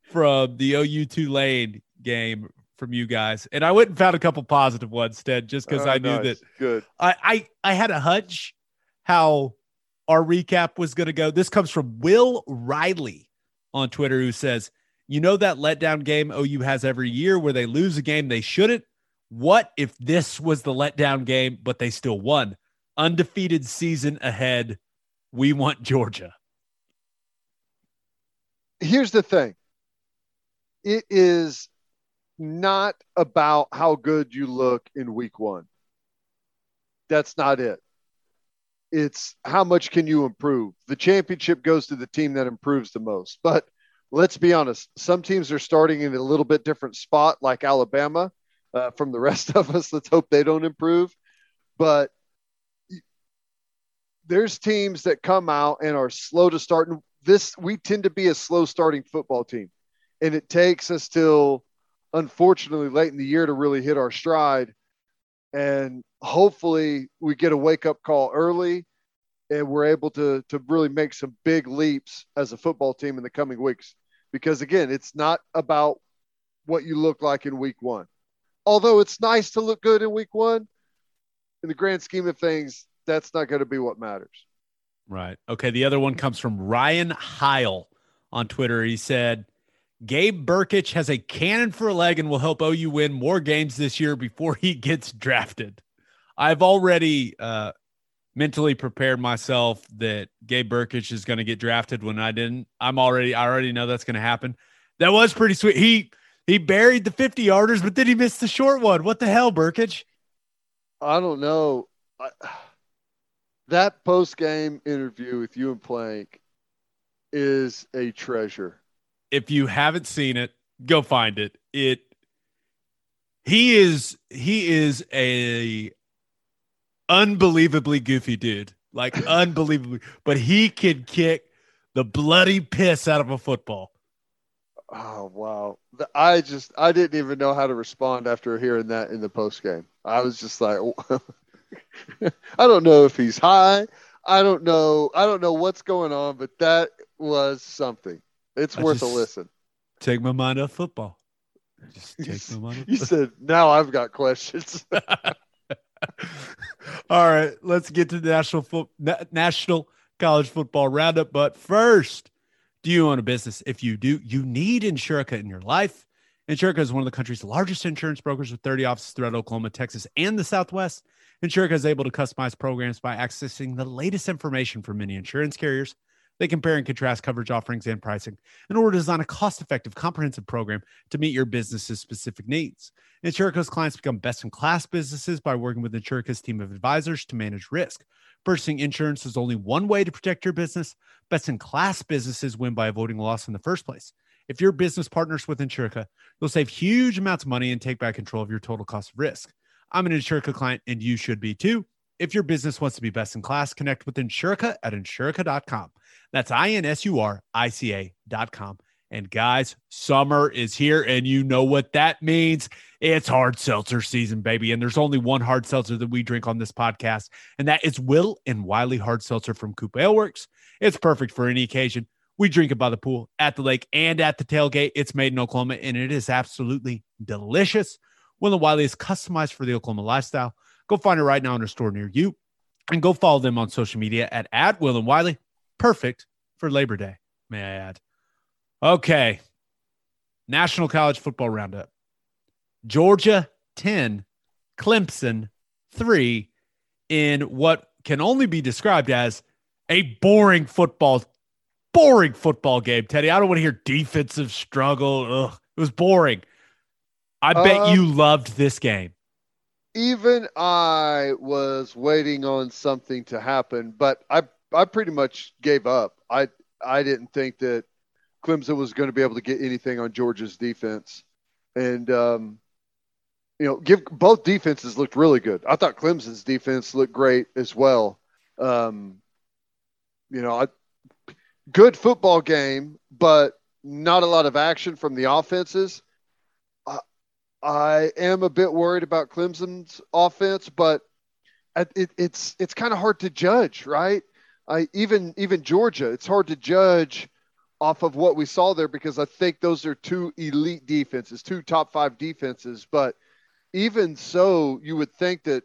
A: from the OU Tulane game from you guys, and I went and found a couple positive ones, Ted, just because
C: Oh,
A: I knew
C: nice.
A: that
C: Good.
A: I, I I had a hunch how our recap was going to go. This comes from Will Riley on Twitter, who says, "You know that letdown game OU has every year where they lose a game they shouldn't. What if this was the letdown game, but they still won? Undefeated season ahead. We want Georgia."
C: Here's the thing it is not about how good you look in week one that's not it it's how much can you improve? The championship goes to the team that improves the most. But let's be honest, some teams are starting in a little bit different spot, like Alabama. Uh, from the rest of us, let's hope they don't improve. But there's teams that come out and are slow to start. And this, we tend to be a slow starting football team. And it takes us till, unfortunately, late in the year to really hit our stride. And hopefully we get a wake up call early and we're able to, to really make some big leaps as a football team in the coming weeks. Because again, it's not about what you look like in week one. Although it's nice to look good in week one, in the grand scheme of things, that's not going to be what matters.
A: Right. Okay. The other one comes from Ryan Heil on Twitter. He said, Gabe Brkic has a cannon for a leg and will help OU win more games this year before he gets drafted. I've already uh, mentally prepared myself that Gabe Brkic is going to get drafted when I didn't. I'm already, I already know that's going to happen. That was pretty sweet. He he buried the 50 yarders, but then he missed the short one. What the hell, Brkic?
C: I don't know. I, that post game interview with you and Plank is a treasure.
A: If you haven't seen it, go find it. It he is he is a unbelievably goofy dude. Like unbelievably, but he can kick the bloody piss out of a football.
C: Oh wow. I just I didn't even know how to respond after hearing that in the post game. I was just like I don't know if he's high. I don't know. I don't know what's going on, but that was something. It's I worth a listen.
A: Take my mind off football. Just take
C: my mind. Off you said now I've got questions.
A: All right, let's get to the national fo- national college football roundup. But first, do you own a business? If you do, you need Insurica in your life. Insurica is one of the country's largest insurance brokers with 30 offices throughout Oklahoma, Texas, and the Southwest. Insurica is able to customize programs by accessing the latest information from many insurance carriers. They compare and contrast coverage offerings and pricing in order to design a cost effective, comprehensive program to meet your business's specific needs. Insurica's clients become best in class businesses by working with Insurica's team of advisors to manage risk. Purchasing insurance is only one way to protect your business. Best in class businesses win by avoiding loss in the first place. If your business partners with Insurica, you'll save huge amounts of money and take back control of your total cost of risk. I'm an Insurica client and you should be too. If your business wants to be best in class, connect with Insurica at insurica.com. That's I N S U R I C A.com. And guys, summer is here, and you know what that means. It's hard seltzer season, baby. And there's only one hard seltzer that we drink on this podcast, and that is Will and Wiley Hard Seltzer from Coop Works. It's perfect for any occasion. We drink it by the pool, at the lake, and at the tailgate. It's made in Oklahoma, and it is absolutely delicious. Will and Wiley is customized for the Oklahoma lifestyle. Go find it right now in a store near you and go follow them on social media at, at Will and Wiley. Perfect for Labor Day, may I add. Okay. National College Football Roundup. Georgia 10, Clemson 3 in what can only be described as a boring football boring football game, Teddy. I don't want to hear defensive struggle. Ugh, it was boring. I bet um, you loved this game.
C: Even I was waiting on something to happen, but I I pretty much gave up. I I didn't think that Clemson was going to be able to get anything on Georgia's defense, and um, you know, give both defenses looked really good. I thought Clemson's defense looked great as well. Um, you know, I, good football game, but not a lot of action from the offenses. I am a bit worried about Clemson's offense, but it, it's it's kind of hard to judge, right? I even even Georgia, it's hard to judge off of what we saw there because I think those are two elite defenses, two top five defenses. But even so, you would think that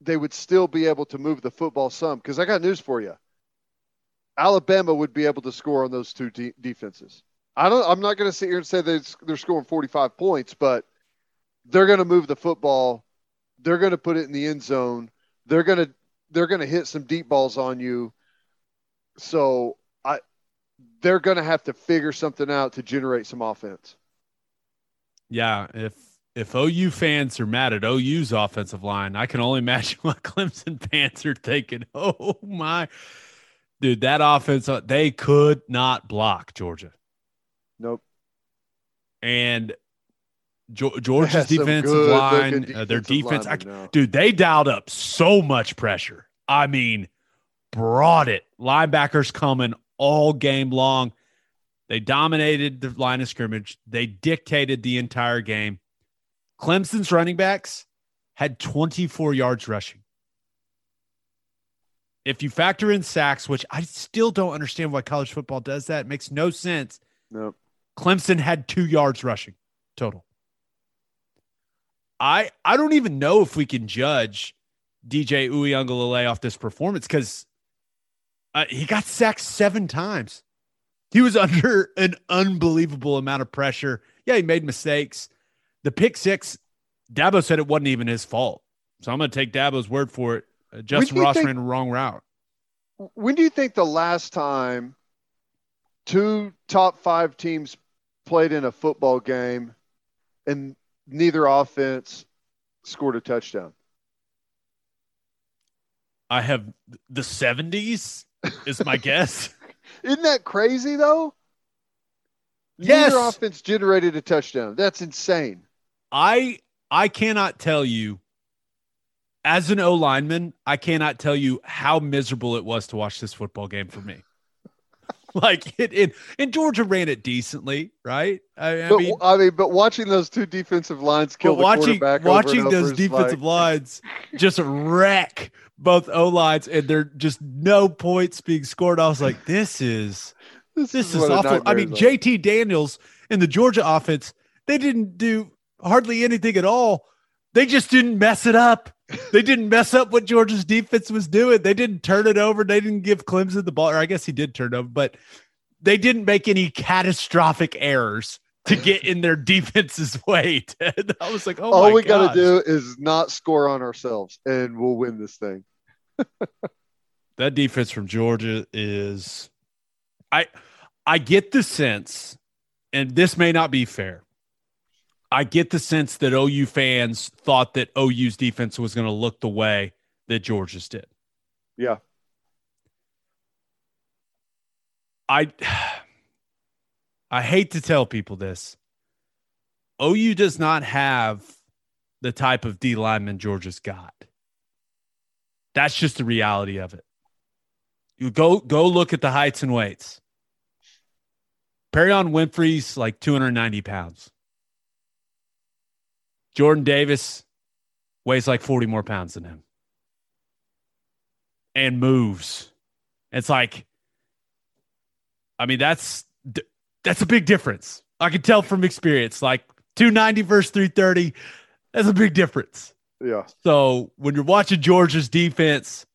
C: they would still be able to move the football some. Because I got news for you, Alabama would be able to score on those two de- defenses. I don't. I'm not going to sit here and say that they're scoring 45 points, but they're going to move the football. They're going to put it in the end zone. They're going to they're going to hit some deep balls on you. So I, they're going to have to figure something out to generate some offense.
A: Yeah, if if OU fans are mad at OU's offensive line, I can only imagine what Clemson fans are thinking. Oh my, dude, that offense, uh, they could not block Georgia.
C: Nope.
A: And Georgia's defensive line,
C: looking
A: uh, their defense, I, dude, they dialed up so much pressure. I mean, brought it. Linebackers coming all game long. They dominated the line of scrimmage. They dictated the entire game. Clemson's running backs had 24 yards rushing. If you factor in sacks, which I still don't understand why college football does that, it makes no sense.
C: Nope.
A: Clemson had two yards rushing total. I I don't even know if we can judge DJ Uiagalelei off this performance because uh, he got sacked seven times. He was under an unbelievable amount of pressure. Yeah, he made mistakes. The pick six, Dabo said it wasn't even his fault. So I'm going to take Dabo's word for it. Uh, Justin Ross
C: think-
A: ran the wrong route.
C: When do you think the last time two top five teams played in a football game and neither offense scored a touchdown?
A: I have the 70s is my guess.
C: Isn't that crazy though?
A: Yes.
C: Neither offense generated a touchdown. That's insane.
A: I I cannot tell you as an O lineman, I cannot tell you how miserable it was to watch this football game for me. like it, it and Georgia ran it decently, right? I, I
C: but
A: mean,
C: I mean, but watching those two defensive lines kill the
A: watching
C: quarterback, over
A: watching
C: and
A: those
C: over
A: defensive
C: like,
A: lines just wreck both O lines, and there just no points being scored. I was like, this is
C: this,
A: this is
C: a
A: awful. I mean. JT Daniels in the Georgia offense, they didn't do hardly anything at all. They just didn't mess it up. They didn't mess up what Georgia's defense was doing. They didn't turn it over. They didn't give Clemson the ball, or I guess he did turn it over, but they didn't make any catastrophic errors to get in their defense's way. Ted. I was like, oh
C: all we got to do is not score on ourselves, and we'll win this thing.
A: that defense from Georgia is I I get the sense and this may not be fair. I get the sense that OU fans thought that OU's defense was going to look the way that Georgia's did.
C: Yeah,
A: I I hate to tell people this. OU does not have the type of D lineman Georgia's got. That's just the reality of it. You go go look at the heights and weights. Perrion Winfrey's like 290 pounds. Jordan Davis weighs like 40 more pounds than him. And moves. It's like I mean, that's that's a big difference. I can tell from experience. Like 290 versus 330, that's a big difference.
C: yeah.
A: So when you're watching Georgia's defense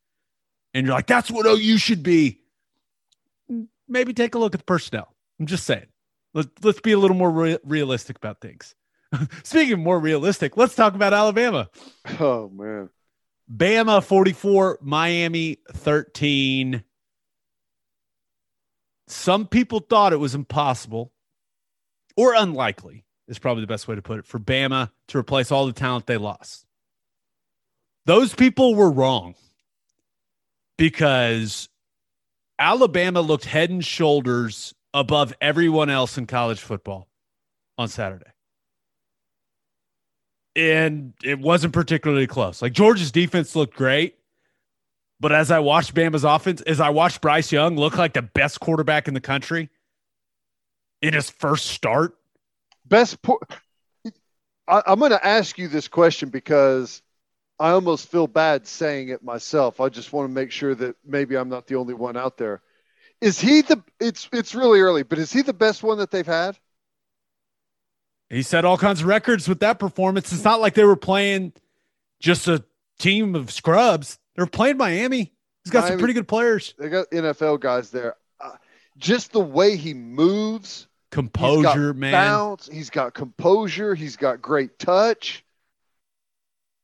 A: and you're like, that's what OU should be, maybe take a look at the personnel. I'm just saying. Let's, let's be a little more re- realistic about things. Speaking of more realistic, let's talk about Alabama.
C: Oh man,
A: Bama 44, Miami 13. Some people thought it was impossible or unlikely, is probably the best way to put it, for Bama to replace all the talent they lost. Those people were wrong because Alabama looked head and shoulders above everyone else in college football on Saturday. And it wasn't particularly close. Like Georgia's defense looked great. But as I watched Bama's offense, as I watched Bryce Young look like the best quarterback in the country in his first start,
C: best. I, I'm going to ask you this question because I almost feel bad saying it myself. I just want to make sure that maybe I'm not the only one out there. Is he the? It's it's really early, but is he the best one that they've had?
A: He set all kinds of records with that performance. It's not like they were playing just a team of scrubs. They're playing Miami. He's got some pretty good players.
C: They got NFL guys there. Uh, just the way he moves, he's
A: Composure,
C: got
A: man.
C: bounce. He's got composure. He's got great touch.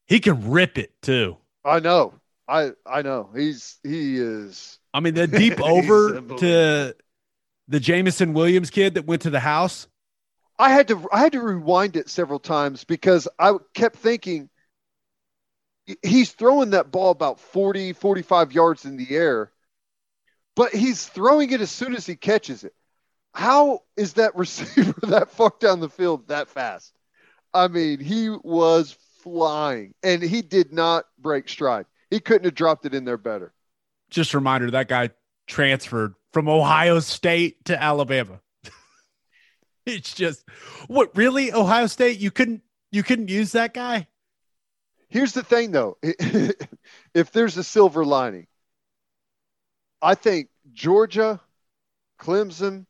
A: He can rip it too.
C: I know. I I know. He's he is.
A: I mean, the deep over to the Jameson Williams kid that went to the house.
C: I had to I had to rewind it several times because I kept thinking he's throwing that ball about 40 45 yards in the air but he's throwing it as soon as he catches it. How is that receiver that far down the field that fast? I mean he was flying and he did not break stride. He couldn't have dropped it in there better.
A: Just a reminder that guy transferred from Ohio State to Alabama. It's just what really Ohio State you couldn't you couldn't use that guy?
C: Here's the thing, though. if there's a silver lining, I think Georgia, Clemson,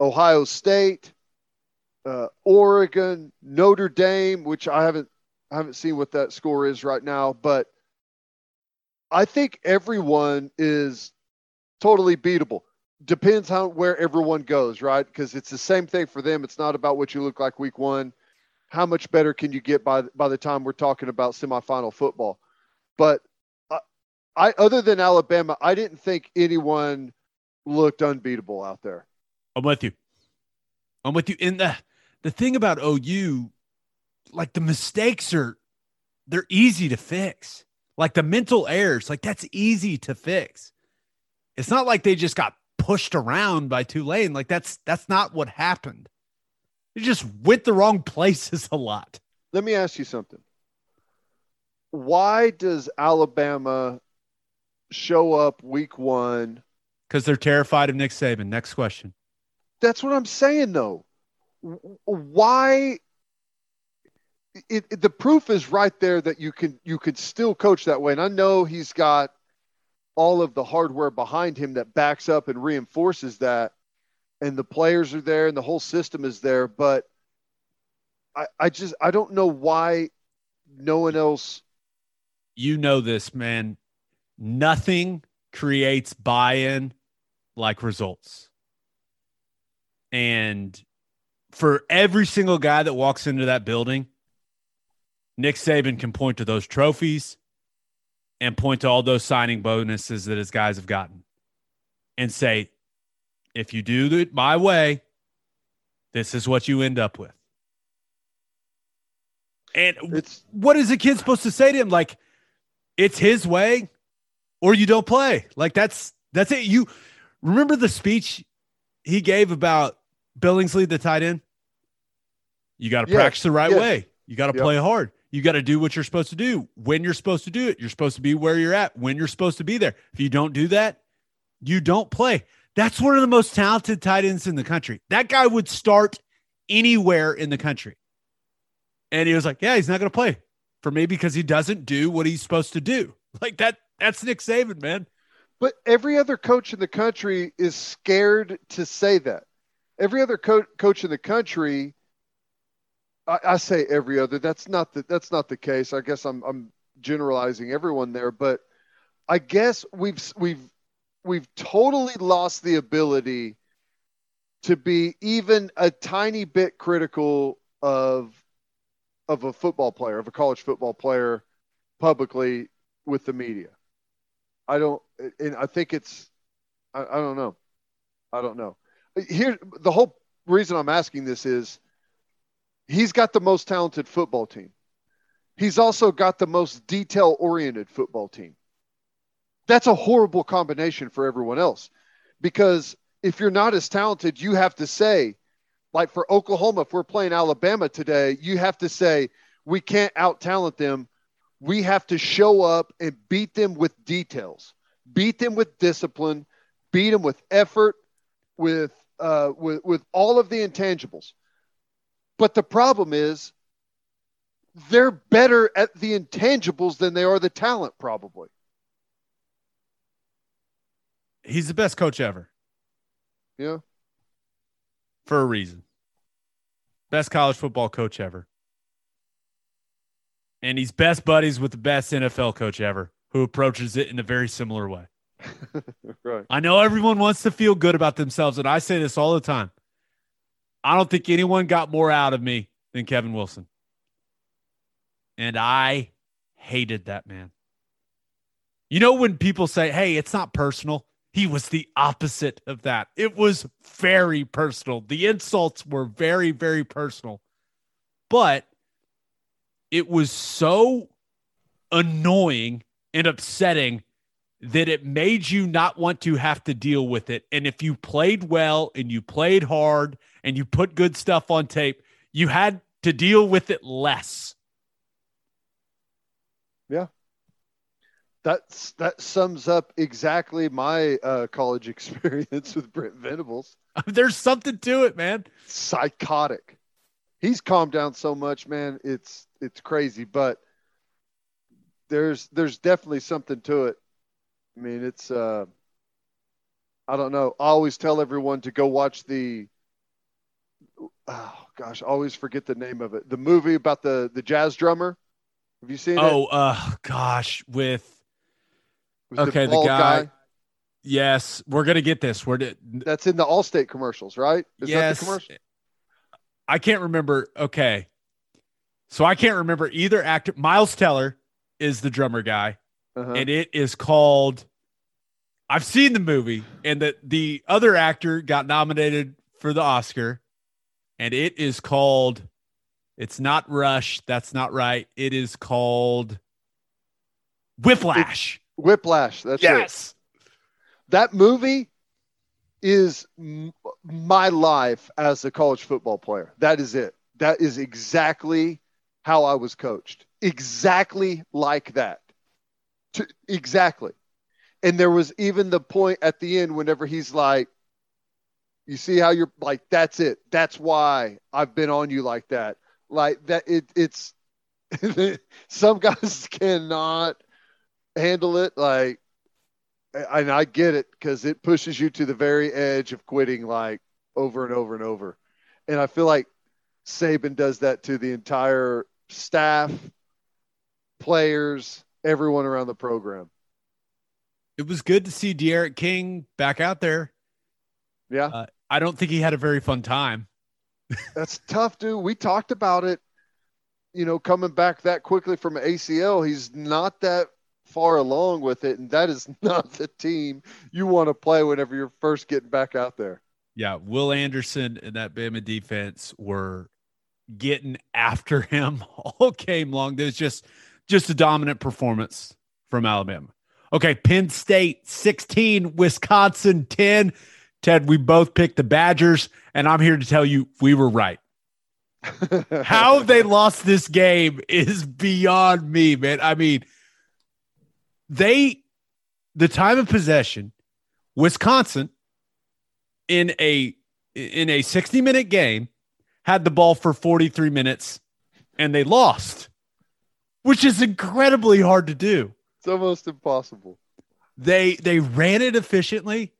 C: Ohio State, uh, Oregon, Notre Dame, which I haven't I haven't seen what that score is right now, but I think everyone is totally beatable. Depends how where everyone goes, right? Because it's the same thing for them. It's not about what you look like week one how much better can you get by by the time we're talking about semifinal football? But I, I other than Alabama, I didn't think anyone looked unbeatable out there.
A: I'm with you. I'm with you. In the the thing about OU, like the mistakes are they're easy to fix. Like the mental errors, like that's easy to fix. It's not like they just got pushed around by Tulane. Like that's that's not what happened. You just went the wrong places a lot.
C: Let me ask you something. Why does Alabama show up week one?
A: Because they're terrified of Nick Saban. Next question.
C: That's what I'm saying, though. Why? It, it, the proof is right there that you can you could still coach that way, and I know he's got all of the hardware behind him that backs up and reinforces that and the players are there and the whole system is there. But I, I just I don't know why no one else.
A: You know this, man. Nothing creates buy-in like results. And for every single guy that walks into that building, Nick Saban can point to those trophies and point to all those signing bonuses that his guys have gotten and say, if you do it my way, this is what you end up with. And it's, what is a kid supposed to say to him? Like, it's his way or you don't play. Like that's that's it. You remember the speech he gave about Billingsley, the tight end? You got to practice the right way. You got to yep. play hard. You got to do what you're supposed to do when you're supposed to do it. You're supposed to be where you're at when you're supposed to be there. If you don't do that, you don't play. That's one of the most talented tight ends in the country. That guy would start anywhere in the country. And he was like, Yeah, he's not going to play for me because he doesn't do what he's supposed to do. Like that, that's Nick Saban, man.
C: But every other coach in the country is scared to say that. Every other co- coach in the country, I, I say every other. That's not the that's not the case. I guess I'm I'm generalizing everyone there, but I guess we've we've we've totally lost the ability to be even a tiny bit critical of of a football player, of a college football player publicly with the media. I don't and I think it's I, I don't know. I don't know. Here the whole reason I'm asking this is he's got the most talented football team. He's also got the most detail oriented football team that's a horrible combination for everyone else because if you're not as talented, you have to say, like for Oklahoma, if we're playing Alabama today, you have to say, we can't out talent them. We have to show up and beat them with details, beat them with discipline, beat them with effort, with, uh, with, with all of the intangibles. But the problem is, they're better at the intangibles than they are the talent, probably.
A: He's the best coach ever.
C: Yeah.
A: For a reason. Best college football coach ever. And he's best buddies with the best NFL coach ever who approaches it in a very similar way. right. I know everyone wants to feel good about themselves, and I say this all the time. I don't think anyone got more out of me than Kevin Wilson. And I hated that man. You know, when people say, hey, it's not personal, He was the opposite of that. It was very personal. The insults were very, very personal. But it was so annoying and upsetting that it made you not want to have to deal with it. And if you played well and you played hard and you put good stuff on tape, you had to deal with it less.
C: Yeah. That's that sums up exactly my uh, college experience with Brent Venables.
A: There's something to it, man.
C: Psychotic. He's calmed down so much, man. It's it's crazy, but there's there's definitely something to it. I mean, it's uh I don't know. I always tell everyone to go watch the oh gosh, I always forget the name of it. The movie about the the jazz drummer. Have you seen
A: Oh,
C: it?
A: Oh, uh gosh, with
C: With
A: okay, the
C: bald
A: guy- yes, we're gonna get this. We're to,
C: that's in the Allstate commercials, right? Is that
A: yes.
C: the commercial?
A: I can't remember. Okay. So I can't remember either actor. Miles Teller is the drummer guy,
C: Uh-huh.
A: and it is called. I've seen the movie, and the the other actor got nominated for the Oscar, and it is called. It's not Rush. That's not right. It is called Whiplash.
C: Whiplash. That's it.
A: yes.
C: that movie is m- my life as a college football player. That is it. That is exactly how I was coached. Exactly like that. To, exactly. And there was even the point at the end whenever he's like, you see how you're like, that's it. That's why I've been on you like that. Like that. It, it's some guys cannot handle it. Like, and I get it because it pushes you to the very edge of quitting like over and over and over. And I feel like Saban does that to the entire staff, players, everyone around the program.
A: It was good to see D'Eriq King back out there.
C: Yeah,
A: Uh, I don't think he had a very fun time.
C: that's tough, dude. We talked about it, you know, coming back that quickly from ACL. He's not that far along with it. And that is not the team you want to play whenever you're first getting back out there.
A: Yeah, Will Anderson and that Bama defense were getting after him all game long. There's just just a dominant performance from Alabama. Okay, Penn State 16, Wisconsin 10. Ted, we both picked the Badgers, and I'm here to tell you we were right. How they lost this game is beyond me, man. I mean, they the time of possession, Wisconsin in a in a 60 minute game had the ball for 43 minutes and they lost, which is incredibly hard to do.
C: It's almost impossible.
A: They they ran it efficiently.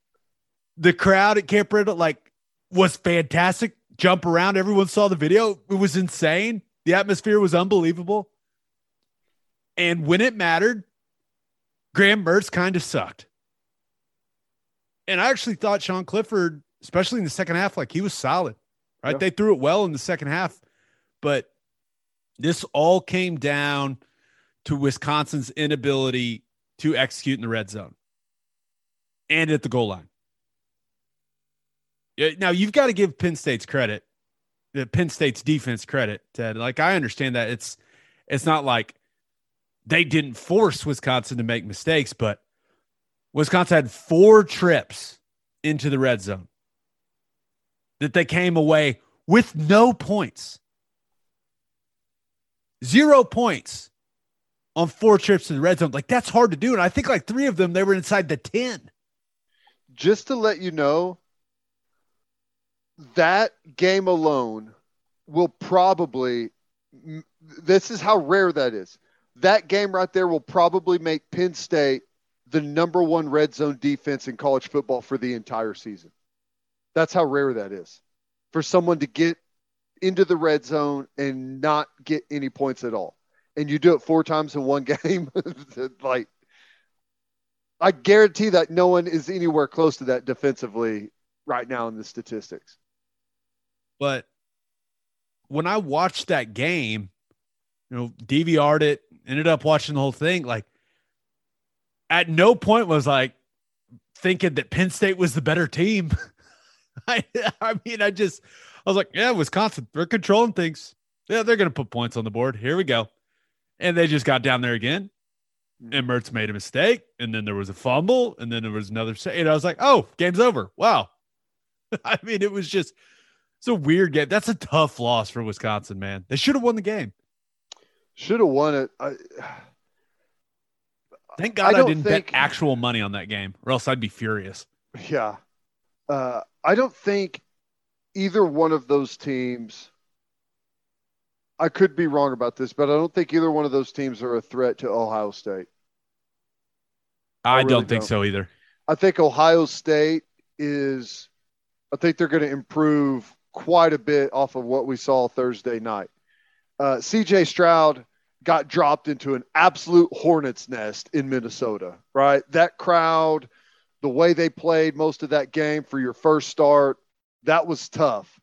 A: The crowd at Camp Randall like was fantastic. Jump around. Everyone saw the video. It was insane. The atmosphere was unbelievable. And when it mattered, Graham Mertz kind of sucked. And I actually thought Sean Clifford, especially in the second half, like he was solid. Right?
C: Yeah.
A: They threw it well in the second half, but this all came down to Wisconsin's inability to execute in the red zone and at the goal line. Now you've got to give Penn State's credit, the Penn State's defense credit, Ted. Like I understand that it's it's not like they didn't force Wisconsin to make mistakes, but Wisconsin had four trips into the red zone that they came away with no points. Zero points on four trips to the red zone. Like that's hard to do. And I think like three of them, they were inside the 10.
C: just to let you know, that game alone will probably, this is how rare that is. That game right there will probably make Penn State the number one red zone defense in college football for the entire season. That's how rare that is for someone to get into the red zone and not get any points at all. And you do it four times in one game. like, I guarantee that no one is anywhere close to that defensively right now in the statistics.
A: But when I watched that game, you know, DVR'd it, ended up watching the whole thing. Like, at no point was like, thinking that Penn State was the better team. I, I mean, I just, I was like, yeah, Wisconsin, they're controlling things. Yeah, they're going to put points on the board. Here we go. And they just got down there again. And Mertz made a mistake. And then there was a fumble. And then there was another. And I was like, oh, game's over. Wow. I mean, it was just, it's a weird game. That's a tough loss for Wisconsin, man. They should have won the game.
C: Should have won it. I,
A: Thank God I,
C: don't
A: didn't
C: think-
A: bet actual money on that game, or else I'd be furious.
C: Yeah. Uh, I don't think either one of those teams, I could be wrong about this, but I don't think either one of those teams are a threat to Ohio State.
A: I,
C: really
A: don't think
C: don't.
A: so either.
C: I think Ohio State is, I think they're going to improve quite a bit off of what we saw Thursday night. Uh, CJ Stroud got dropped into an absolute hornet's nest in Minnesota, right? That crowd, the way they played most of that game for your first start, that was tough.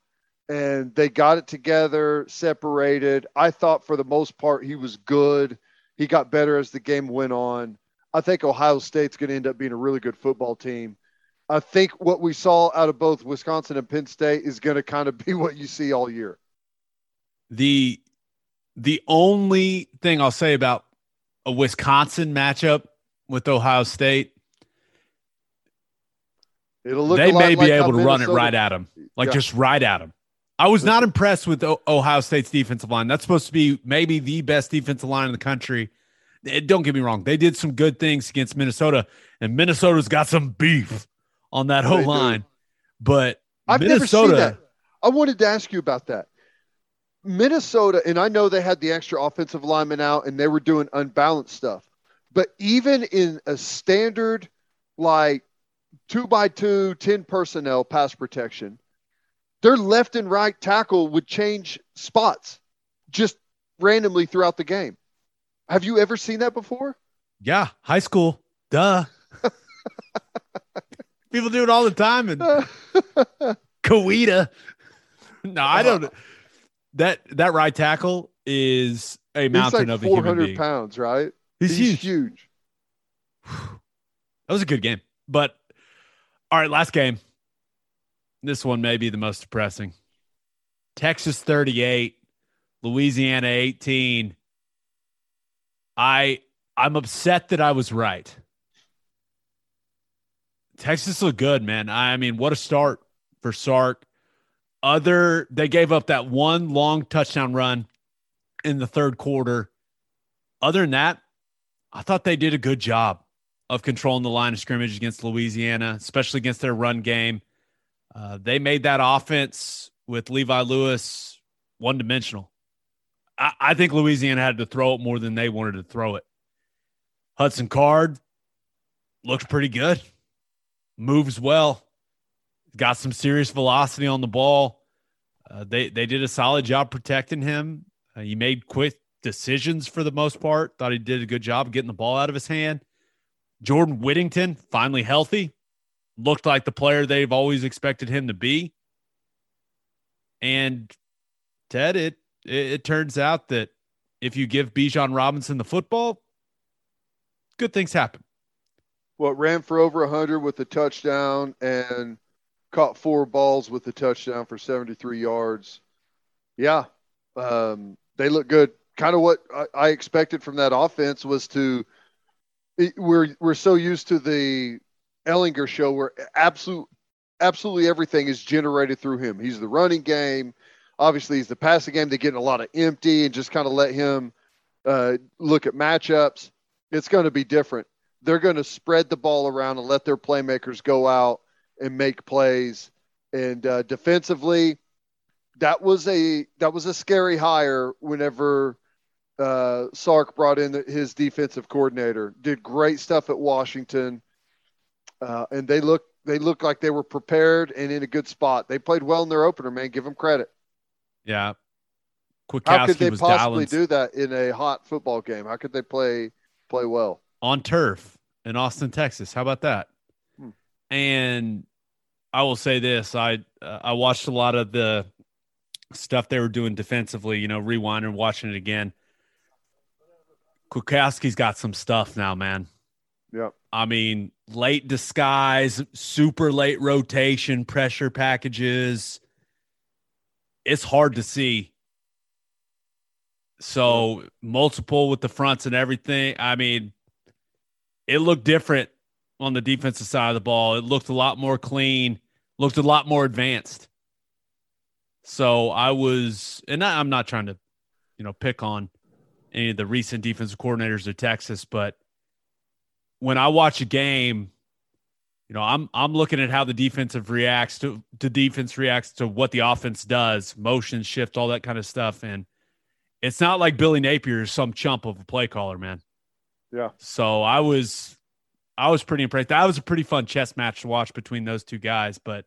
C: And they got it together, separated. I thought for the most part he was good. He got better as the game went on. I think Ohio State's going to end up being a really good football team. I think what we saw out of both Wisconsin and Penn State is going to kind of be what you see all year.
A: The the only thing I'll say about a Wisconsin matchup with Ohio State,
C: It'll look
A: they may be able to run it right at them, like
C: Yeah.
A: just right at them. I was not impressed with Ohio State's defensive line. That's supposed to be maybe the best defensive line in the country. Eh, Don't get me wrong; they did some good things against Minnesota, and Minnesota's got some beef on that whole
C: do.
A: line. But
C: I've
A: Minnesota,
C: never seen that. I wanted to ask you about that. Minnesota, and I know they had the extra offensive lineman out and they were doing unbalanced stuff. But even in a standard, like two by two, 10 personnel pass protection, their left and right tackle would change spots just randomly throughout the game. Have you ever seen that before?
A: yeah, high school, duh. People do it all the time, and Kawita. No, I don't. Uh, that that right tackle is a
C: He's
A: mountain
C: like
A: of a human
C: 400 pounds, right?
A: He's, huge.
C: huge.
A: That was a good game. But all right, last game. This one may be the most depressing. Texas 38, Louisiana 18. I I'm upset that I was right. Texas looked good, man. I mean, what a start for Sark. Other they gave up that one long touchdown run in the third quarter. Other than that, I thought they did a good job of controlling the line of scrimmage against Louisiana, especially against their run game. Uh, they made that offense with Levi Lewis one dimensional. I, I think Louisiana had to throw it more than they wanted to throw it. Hudson Card looks pretty good, moves well, got some serious velocity on the ball. Uh, they they did a solid job protecting him. Uh, he made quick decisions for the most part. Thought he did a good job getting the ball out of his hand. Jordan Whittington finally healthy, looked like the player they've always expected him to be. And Ted, it it, it turns out that if you give Bijan Robinson the football, good things happen.
C: what ran for over 100 with a touchdown and caught four balls with a touchdown for 73 yards. Yeah, um, they look good. Kind of what I, I expected from that offense was to. It, we're we're so used to the Ehlinger show where absolute absolutely everything is generated through him. He's the running game. Obviously, he's the passing game. They're getting a lot of empty and just kind of let him uh, look at matchups. It's going to be different they're going to spread the ball around and let their playmakers go out and make plays. And uh, defensively, that was a that was a scary hire. Whenever uh, Sark brought in his defensive coordinator, did great stuff at Washington, uh, and they look they look like they were prepared and in a good spot. They played well in their opener, man. Give them credit.
A: Yeah.
C: How could they possibly
A: dialing
C: do that in a hot football game? How could they play play well?
A: on turf in Austin, Texas. How about that?
C: Hmm.
A: And I will say this: I uh, I watched a lot of the stuff they were doing defensively. You know, rewinding, watching it again. Kwiatkowski's got some stuff now, man.
C: Yep.
A: I mean, late disguise, super late rotation, pressure packages. It's hard to see. So multiple with the fronts and everything. I mean, it looked different on the defensive side of the ball. It looked a lot more clean, looked a lot more advanced. So I was, and I, I'm not trying to, you know, pick on any of the recent defensive coordinators of Texas, but when I watch a game, you know, I'm I'm looking at how the defensive reacts to the defense reacts to what the offense does, motion shift, all that kind of stuff, and it's not like Billy Napier is some chump of a play caller, man.
C: Yeah.
A: So I was I was pretty impressed. That was a pretty fun chess match to watch between those two guys, but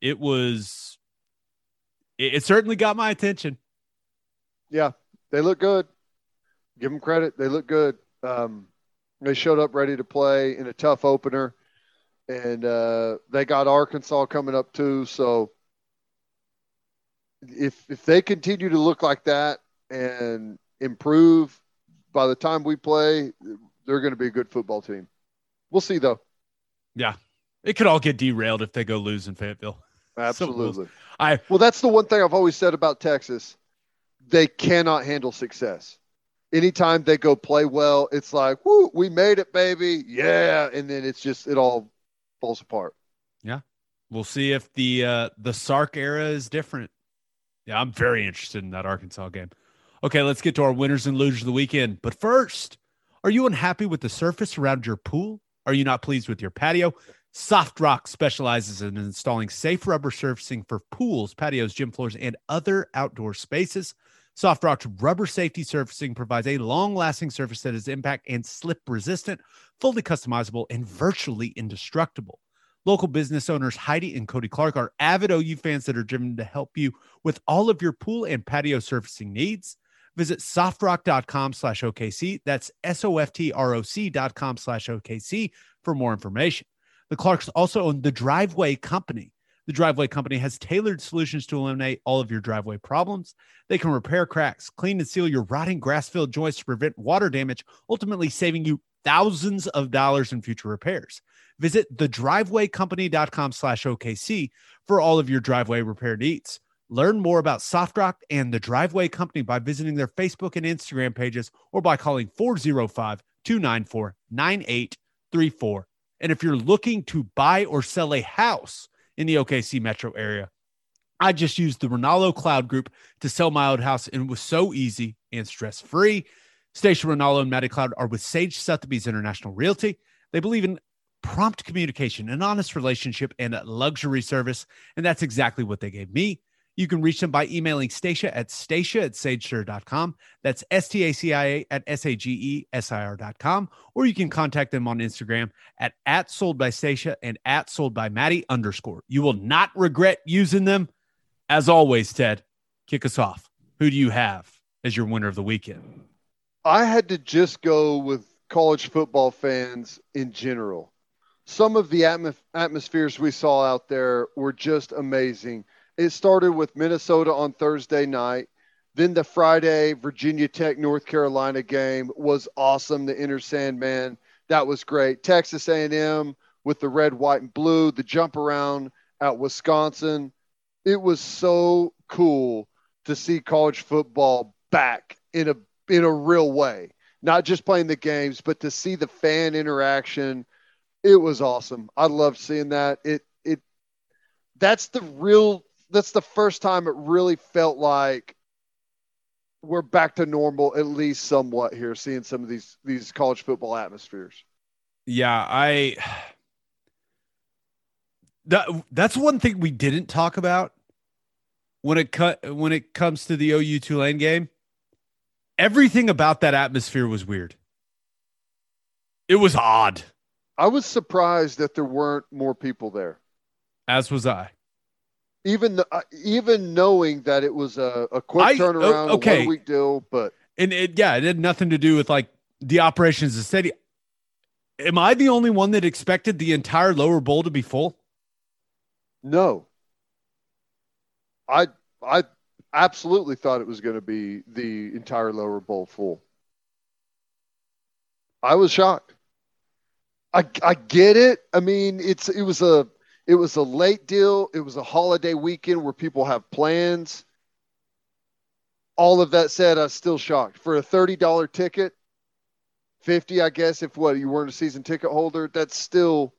A: it was it, it certainly got my attention.
C: Yeah, they look good. Give them credit. They look good. Um, they showed up ready to play in a tough opener, and uh, they got Arkansas coming up too. So if if they continue to look like that and improve, by the time we play, they're going to be a good football team. We'll see though.
A: Yeah, it could all get derailed if they go lose in Fayetteville.
C: Absolutely.
A: So, I
C: well, that's the one thing I've always said about Texas. They cannot handle success anytime they go play well, it's like, whoo, we made it, baby. Yeah. And then it's just, it all falls apart.
A: Yeah. We'll see if the uh the Sark era is different. Yeah, I'm very interested in that Arkansas game. Okay, let's get to our winners and losers of the weekend. But first, are you unhappy with the surface around your pool? Are you not pleased with your patio? Soft Rock specializes in installing safe rubber surfacing for pools, patios, gym floors, and other outdoor spaces. Soft Rock's rubber safety surfacing provides a long lasting surface that is impact and slip resistant, fully customizable, and virtually indestructible. Local business owners Heidi and Cody Clark are avid OU fans that are driven to help you with all of your pool and patio surfacing needs. Visit softrock.com slash OKC. That's S O F T R O C dot com slash OKC for more information. The Clarks also own the Driveway Company the Driveway Company has tailored solutions to eliminate all of your driveway problems. They can repair cracks, clean and seal your rotting grass filled joints to prevent water damage, ultimately saving you thousands of dollars in future repairs. Visit thedrivewaycompany.com slash OKC for all of your driveway repair needs. Learn more about SoftRock and the Driveway Company by visiting their Facebook and Instagram pages or by calling 405 294 9834. And if you're looking to buy or sell a house, in the OKC metro area. I just used the Ronaldo Cloud Group to sell my old house, and it was so easy and stress free. Stacia Ronaldo and Maddie Cloud are with Sage Sotheby's International Realty. They believe in prompt communication, an honest relationship, and a luxury service. And that's exactly what they gave me. You can reach them by emailing Stacia at stacia at sagesir.com. That's S T A C I A at S A G E S I R.com. Or you can contact them on Instagram at, at sold by Stacia and at sold by Maddie underscore. You will not regret using them. As always, Ted, kick us off. Who do you have as your winner of the weekend?
C: I had to just go with college football fans in general. Some of the atmos- atmospheres we saw out there were just amazing it started with Minnesota on Thursday night. Then the Friday Virginia Tech North Carolina game was awesome. The Enter Sandman that was great. Texas A&M with the red, white, and blue. The jump around at Wisconsin. It was so cool to see college football back in a in a real way. Not just playing the games, but to see the fan interaction. It was awesome. I loved seeing that. It it that's the real that's the first time it really felt like we're back to normal at least somewhat here seeing some of these these college football atmospheres.
A: Yeah i that that's one thing we didn't talk about when it cut when it comes to the OU Tulane game. Everything about that atmosphere was weird. It was odd.
C: I was surprised that there weren't more people there.
A: As was i
C: even the, uh, even knowing that it was a, a quick I, turnaround, okay. week deal, but
A: and it, yeah, it had nothing to do with like the operations of the city. Am I the only one that expected the entire lower bowl to be full?
C: No. I I absolutely thought it was going to be the entire lower bowl full. I was shocked. I I get it. I mean, it's it was a it was a late deal. It was a holiday weekend where people have plans. All of that said, I'm still shocked for a thirty dollar ticket, fifty, I guess. If what you weren't a season ticket holder, that's still.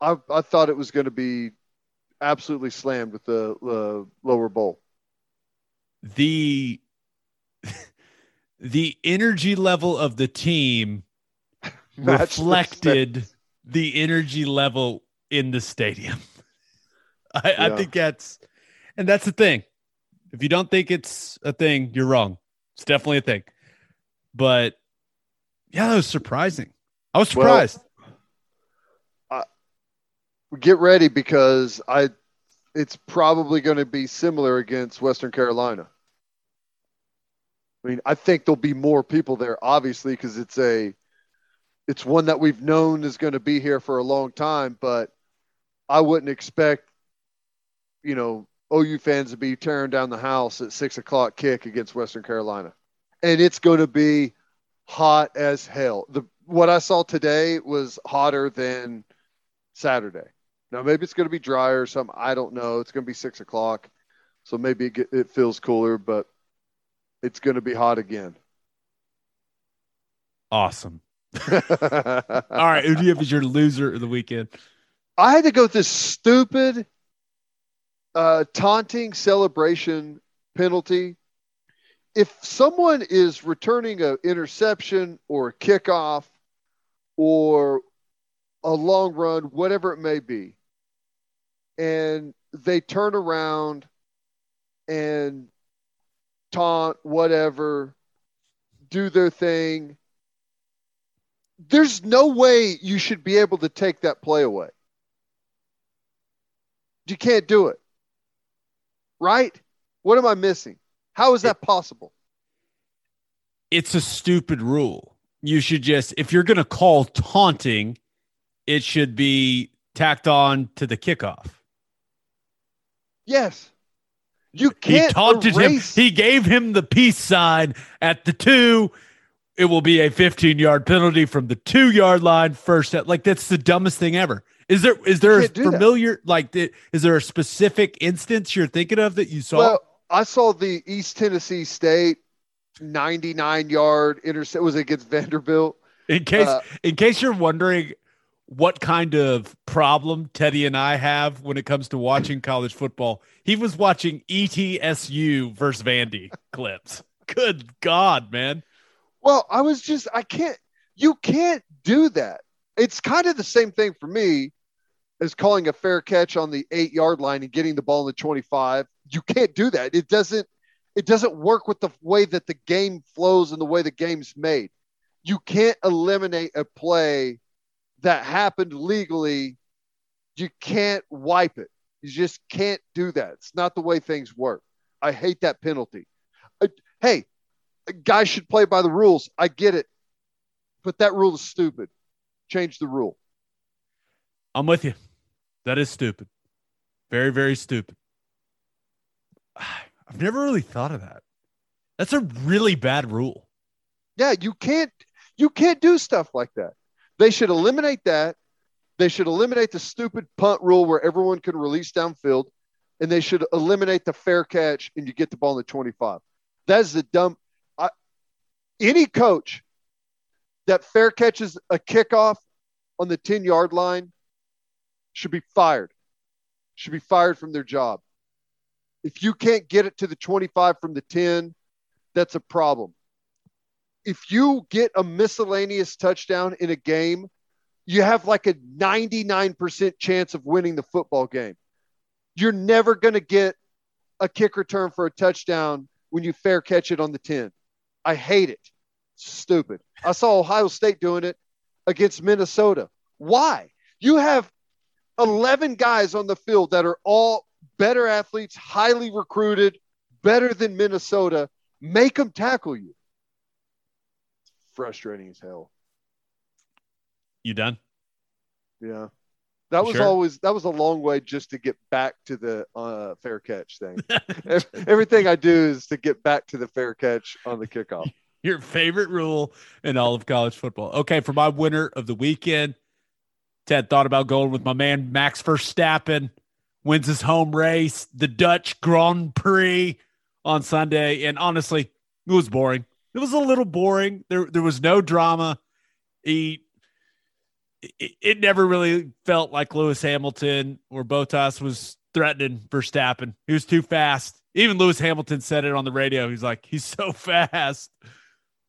C: I I thought it was going to be absolutely slammed with the, the lower bowl.
A: The the energy level of the team reflected the energy level in the stadium. I, I think that's, and that's the thing. If you don't think it's a thing, you're wrong. It's definitely a thing. But yeah, that was surprising. I was
C: Well,
A: surprised.
C: Get ready because I, it's probably going to be similar against Western Carolina. I mean, I think there'll be more people there, obviously, because it's a, it's one that we've known is going to be here for a long time. But I wouldn't expect, you know, OU fans to be tearing down the house at six o'clock kick against Western Carolina, and it's going to be hot as hell. The what I saw today was hotter than Saturday. Now maybe it's going to be drier or something. I don't know. It's going to be six o'clock, so maybe it, it feels cooler, but it's going to be hot again.
A: awesome. All right. Who do you have as your loser of the weekend?
C: I had to go with this stupid uh, taunting celebration penalty. If someone is returning an interception or a kickoff or a long run, whatever it may be, and they turn around and taunt, whatever, do their thing, there's no way you should be able to take that play away. You can't do it. Right? What am I missing? How is that possible?
A: It's a stupid rule. You should just, if you're going to call taunting, it should be tacked on to the kickoff.
C: Yes. You can't He
A: taunted
C: erase.
A: him. He gave him the peace sign at the two. It will be a 15 yard penalty from the two yard line first. Like that's the dumbest thing ever. Is there is there a
C: can't that.
A: familiar like is there a specific instance you're thinking of that you saw?
C: well, I saw the East Tennessee State 99 yard intercept was it against Vanderbilt.
A: in case
C: uh,
A: in case you're wondering what kind of problem Teddy and I have when it comes to watching college football, he was watching ETSU versus Vandy clips. Good God, man.
C: Well, I was just I can't you can't do that. It's kind of the same thing for me as calling a fair catch on the 8 yard line and getting the ball in the 25. You can't do that. It doesn't it doesn't work with the way that the game flows and the way the game's made. You can't eliminate a play that happened legally. You can't wipe it. You just can't do that. It's not the way things work. I hate that penalty. Uh, hey, guys should play by the rules. I get it. But that rule is stupid. Change the rule.
A: I'm with you. That is stupid. Very, very stupid. I've never really thought of that. That's a really bad rule.
C: Yeah, you can't you can't do stuff like that. They should eliminate that. They should eliminate the stupid punt rule where everyone can release downfield, and they should eliminate the fair catch and you get the ball in the 25. That's the dumb. I, any coach that fair catches a kickoff on the 10 yard line should be fired. Should be fired from their job. If you can't get it to the 25 from the 10, that's a problem. If you get a miscellaneous touchdown in a game, you have like a 99% chance of winning the football game. You're never going to get a kick return for a touchdown when you fair catch it on the 10. I hate it. Stupid. I saw Ohio State doing it against Minnesota. Why? You have 11 guys on the field that are all better athletes, highly recruited, better than Minnesota. Make them tackle you. Frustrating as hell.
A: You done?
C: Yeah. That was
A: Sure.
C: always that was a long way just to get back to the uh, fair catch thing. Everything I do is to get back to the fair catch on the kickoff.
A: Your favorite rule in all of college football. Okay, for my winner of the weekend, Ted thought about going with my man Max Verstappen, wins his home race, the Dutch Grand Prix on Sunday. And honestly, it was boring. It was a little boring. There, there was no drama. He, it, it never really felt like Lewis Hamilton or Bottas was threatening Verstappen. He was too fast. Even Lewis Hamilton said it on the radio. He's like, he's so fast.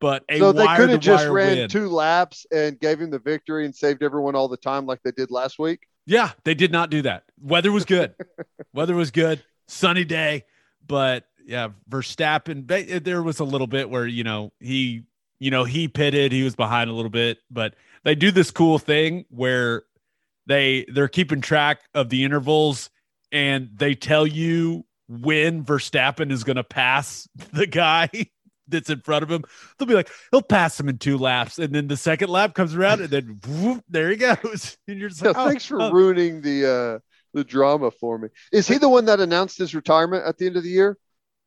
A: But a
C: so they could have just ran
A: win.
C: two laps and gave him the victory and saved everyone all the time like they did last week.
A: Yeah, they did not do that. Weather was good. Weather was good. Sunny day, but yeah, Verstappen. There was a little bit where you know he, you know, he pitted. He was behind a little bit, but they do this cool thing where they they're keeping track of the intervals and they tell you when Verstappen is going to pass the guy that's in front of him. They'll be like, he'll pass him in two laps, and then the second lap comes around, and then whoop, there he goes. And you're just
C: Yeah,
A: like, oh,
C: thanks for
A: oh.
C: ruining the uh, the drama for me. Is he the one that announced his retirement at the end of the year?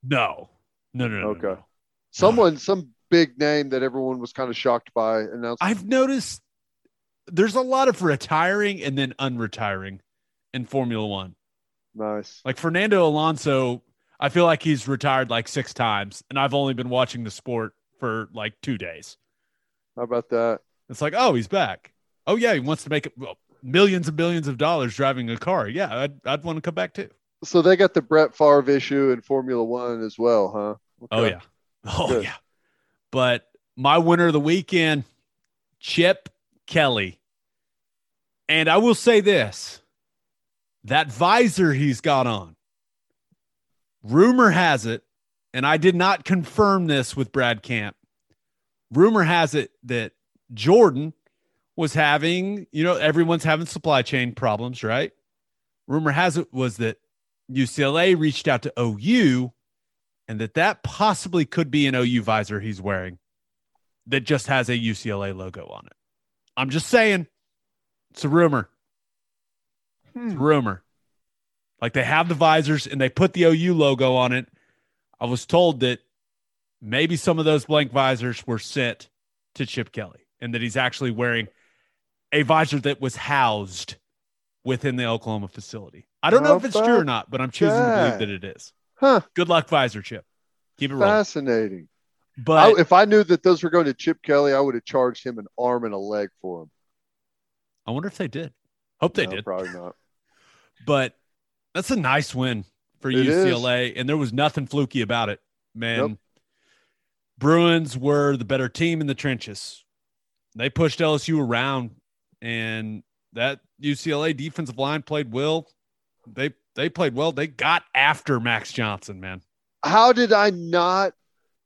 A: No, no, no, no.
C: Okay.
A: no.
C: Someone, some big name that everyone was kind of shocked by announced.
A: I've noticed there's a lot of retiring and then unretiring in Formula One.
C: nice.
A: Like Fernando Alonso, I feel like he's retired like six times, and I've only been watching the sport for like two days.
C: How about that?
A: It's like, oh, he's back. Oh yeah, he wants to make millions and billions of dollars driving a car. Yeah, I'd I'd want to come back too.
C: So they got the Brett Favre issue in Formula One as well, huh?
A: Oh yeah. Oh
C: Good.
A: yeah. But my winner of the weekend, Chip Kelly. And I will say this that visor he's got on, rumor has it, and I did not confirm this with Brad Camp. Rumor has it that Jordan was having, you know, everyone's having supply chain problems, right? Rumor has it was that UCLA reached out to OU and that that possibly could be an OU visor he's wearing that just has a UCLA logo on it. I'm just saying, it's a rumor.
C: Hmm.
A: It's a rumor. Like they have the visors and they put the OU logo on it. I was told that maybe some of those blank visors were sent to Chip Kelly and that he's actually wearing a visor that was housed within the Oklahoma facility. I don't know if it's true or not, but I'm choosing to believe that it is.
C: Huh.
A: Good luck, visor Chip. Keep it rolling.
C: Fascinating.
A: But
C: I, if I knew that those were going to Chip Kelly, I would have charged him an arm and a leg for him.
A: I wonder if they did. Hope they
C: No,
A: did.
C: Probably not.
A: But that's a nice win for
C: It is.
A: UCLA, and there was nothing fluky about it, man.
C: Nope.
A: Bruins were the better team in the trenches. They pushed LSU around, and that UCLA defensive line played well. They they played well. They got after Max Johnson, man.
C: How did I not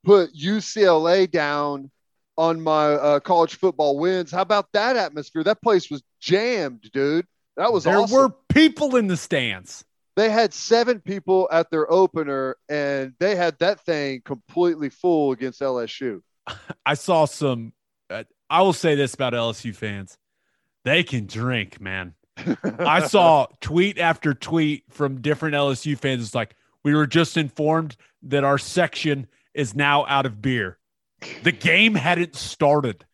C: put UCLA down on my uh, college football wins? How about that atmosphere? That place was jammed, dude. That was awesome.
A: there
C: awesome.
A: were people in the stands.
C: They had seven people at their opener, and they had that thing completely full against LSU.
A: I saw some. Uh, I will say this about LSU fans: they can drink, man. I saw tweet after tweet from different LSU fans. It's like we were just informed that our section is now out of beer. The game hadn't started,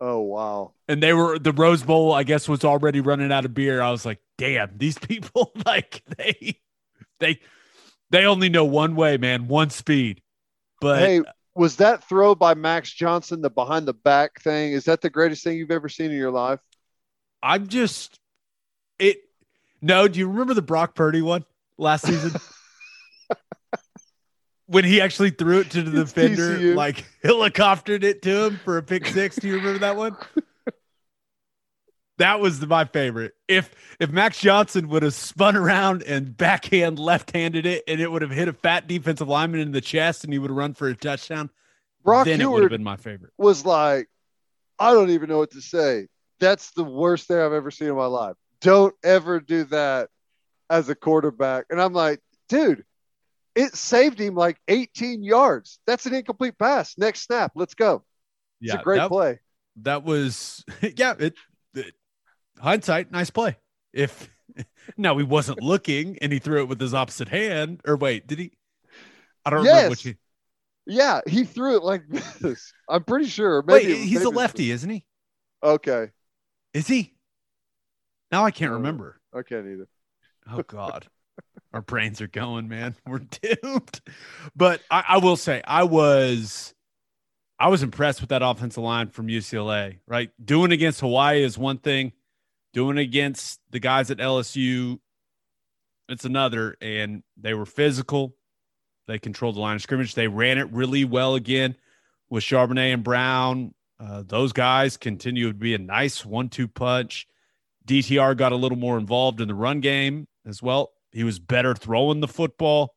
C: Oh wow.
A: and they were the Rose Bowl. I guess was already running out of beer. I was like, damn, these people like they they they only know one way, man, one speed. But
C: hey, was that throw by Max Johnson the behind the back thing? Is that the greatest thing you've ever seen in your life?
A: I'm just it. No, do you remember the Brock Purdy one last season? when he actually threw it to the
C: It's
A: defender,
C: TCU.
A: like helicoptered it to him for a pick six. Do you remember that one? That was my favorite. If if Max Johnson would have spun around and backhand left-handed it, and it would have hit a fat defensive lineman in the chest, and he would have run for a touchdown,
C: Brock
A: then it would have been my favorite.
C: was like, I don't even know what to say. That's the worst thing I've ever seen in my life. Don't ever do that as a quarterback. And I'm like, dude, it saved him like 18 yards. That's an incomplete pass. Next snap. Let's go. It's
A: Yeah,
C: a great
A: that,
C: play.
A: that was yeah it, it- hindsight nice play if no he wasn't looking and he threw it with his opposite hand or wait did he i don't remember which
C: Yes.
A: he,
C: Yeah, he threw it like this. I'm pretty sure.
A: wait
C: Maybe
A: he's a lefty isn't he
C: Okay.
A: is he Now I can't
C: Oh.
A: remember.
C: I can't either.
A: Oh God, our brains are going, man. We're doomed. But I, I will say, I was, I was impressed with that offensive line from UCLA. Right, doing against Hawaii is one thing. Doing against the guys at LSU, it's another. And they were physical. They controlled the line of scrimmage. They ran it really well again with Charbonnet and Brown. Uh, those guys continue to be a nice one-two punch. DTR got a little more involved in the run game as well. He was better throwing the football,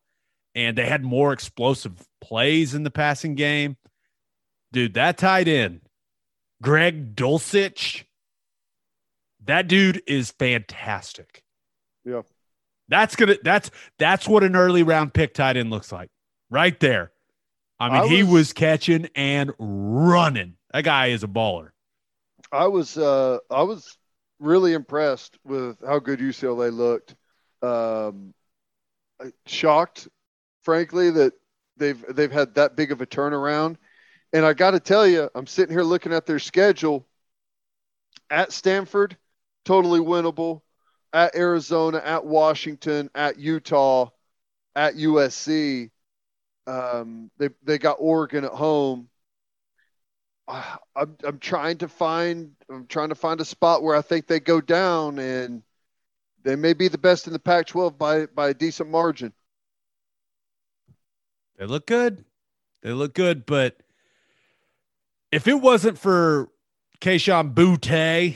A: and they had more explosive plays in the passing game. Dude, that tight end, Greg Dulcich, that dude is fantastic.
C: Yeah.
A: That's gonna that's that's what an early round pick tight end looks like. Right there. I mean,
C: I
A: he
C: was-
A: was catching and running. That guy is a baller.
C: I was uh I was really impressed with how good UCLA looked. Um, shocked, frankly, that they've they've had that big of a turnaround. And I got to tell you, I'm sitting here looking at their schedule. At Stanford, totally winnable. At Arizona, at Washington, at Utah, at USC. Um, they they got Oregon at home. Ah, I'm I'm trying to find I'm trying to find a spot where I think they go down and they may be the best in the Pac-12 by by a decent margin.
A: They look good. They look good, but if it wasn't for Kayshon Boutte,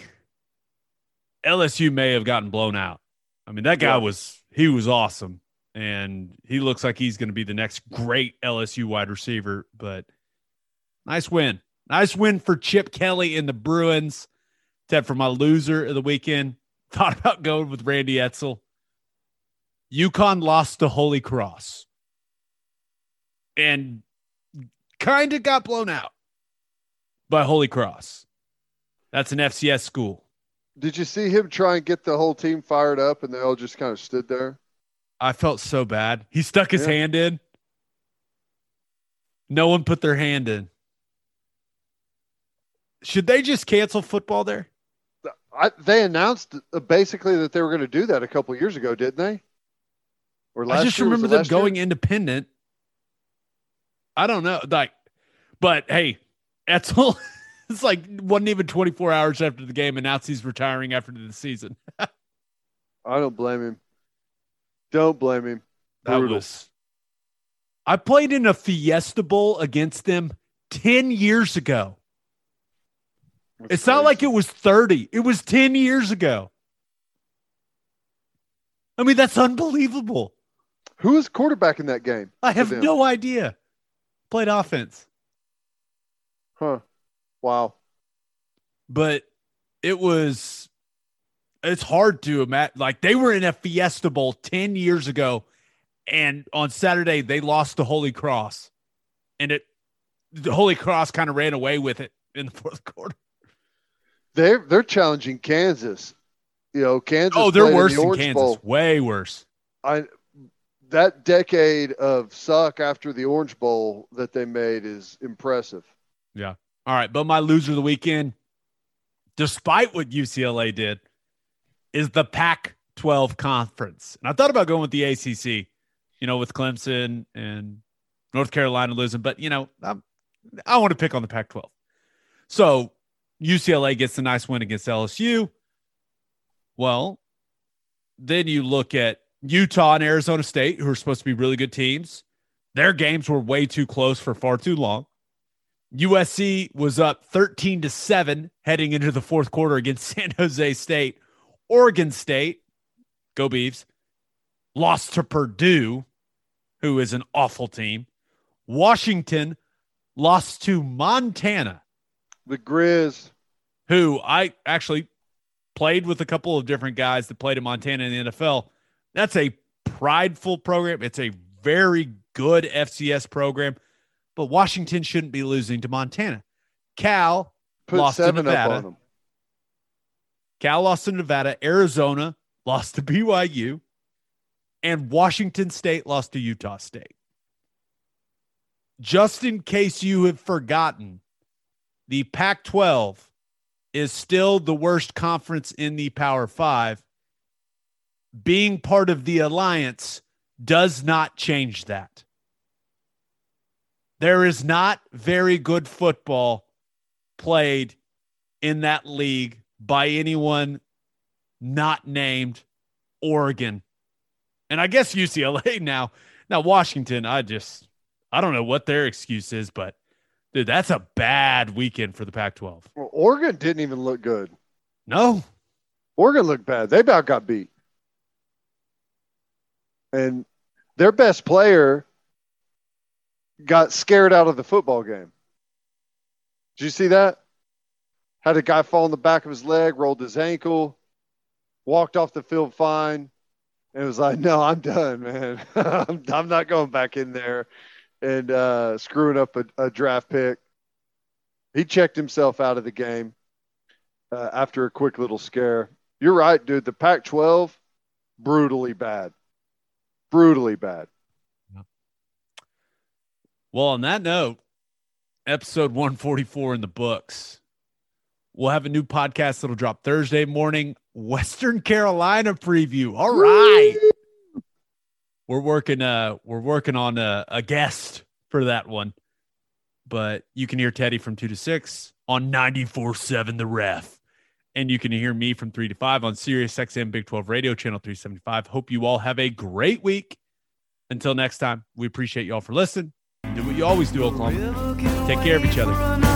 A: LSU may have gotten blown out. I mean, that guy
C: Yeah.
A: was he was awesome, and he looks like he's going to be the next great LSU wide receiver. But nice win, nice win for Chip Kelly and the Bruins. Ted, for my loser of the weekend, thought about going with Randy Edsall. UConn lost to Holy Cross and kind of got blown out by Holy Cross. That's an FCS school.
C: Did you see him try and get the whole team fired up and they all just kind of stood there?
A: I felt so bad. He stuck his
C: Yeah.
A: hand in. No one put their hand in. Should they just cancel football there?
C: I, they announced basically that they were going to do that a couple years ago, didn't they? Or
A: I just
C: year?
A: Remember them
C: last year?
A: going independent. I don't know. Like, but hey, Edsall, it's like wasn't even 24 hours after the game announced he's retiring after the season.
C: I don't blame him. Don't blame him.
A: That was. I played in a Fiesta Bowl against them 10 years ago.
C: That's
A: It's not like it was 30. It was 10 years ago. I mean, that's unbelievable.
C: who was quarterback in that game.
A: I have no idea. Played offense,
C: Huh. Wow.
A: but it was it's hard to imagine like they were in a Fiesta Bowl 10 years ago and on Saturday they lost the Holy Cross. And it the Holy Cross kind of ran away with it in the fourth quarter.
C: They're they're challenging Kansas. You know, Kansas.
A: Oh, they're worse
C: the
A: than Kansas.
C: Bowl.
A: Way worse.
C: I that decade of suck after the Orange Bowl that they made is impressive.
A: All right, but my loser of the weekend, despite what UCLA did, is the Pac 12 conference. And I thought about going with the ACC, you know, with Clemson and North Carolina losing, but, you know, I'm, I want to pick on the Pac 12. So UCLA gets a nice win against LSU. Well, then you look at Utah and Arizona State, who are supposed to be really good teams. Their games were way too close for far too long. USC was up 13 to 7 heading into the fourth quarter against San Jose State. Oregon State, go Beavs, lost to Purdue, who is an awful team. Washington lost to Montana,
C: The Grizz.
A: who I actually played with a couple of different guys that played in Montana in the NFL. That's a prideful program. It's a very good FCS program, but Washington shouldn't be losing to Montana. Cal
C: Put
A: Lost to Nevada.
C: on them.
A: Cal lost to Nevada, Arizona lost to BYU, and Washington State lost to Utah State. Just in case you have forgotten, the Pac 12 is still the worst conference in the Power Five. Being part of the alliance does not change that. There is not very good football played in that league by anyone not named Oregon. And I guess UCLA now. Now, Washington, I just, I don't know what their excuse is, but dude, that's a bad weekend for the Pac 12.
C: Well, Oregon didn't even look good.
A: No.
C: Oregon looked bad. They about got beat. And their best player got scared out of the football game. Did you see that? Had a guy fall on the back of his leg, rolled his ankle, walked off the field fine, and was like, "No, I'm done, man. I'm, I'm not going back in there and uh, screwing up a, a, draft pick." He checked himself out of the game uh, after a quick little scare. You're right, dude. The Pac-12 brutally bad, brutally bad.
A: Well, on that note, episode 144 in the books. We'll have a new podcast that'll drop Thursday morning. Western Carolina preview. All right. We're working uh we're working on a, a guest for that one. But you can hear Teddy from 2 to 6 on 94.7 The Ref. And you can hear me from 3 to 5 on Sirius XM Big 12 Radio Channel 375. Hope you all have a great week. Until next time, we appreciate you all for listening. Do what you always do, Oklahoma. Take care of each other.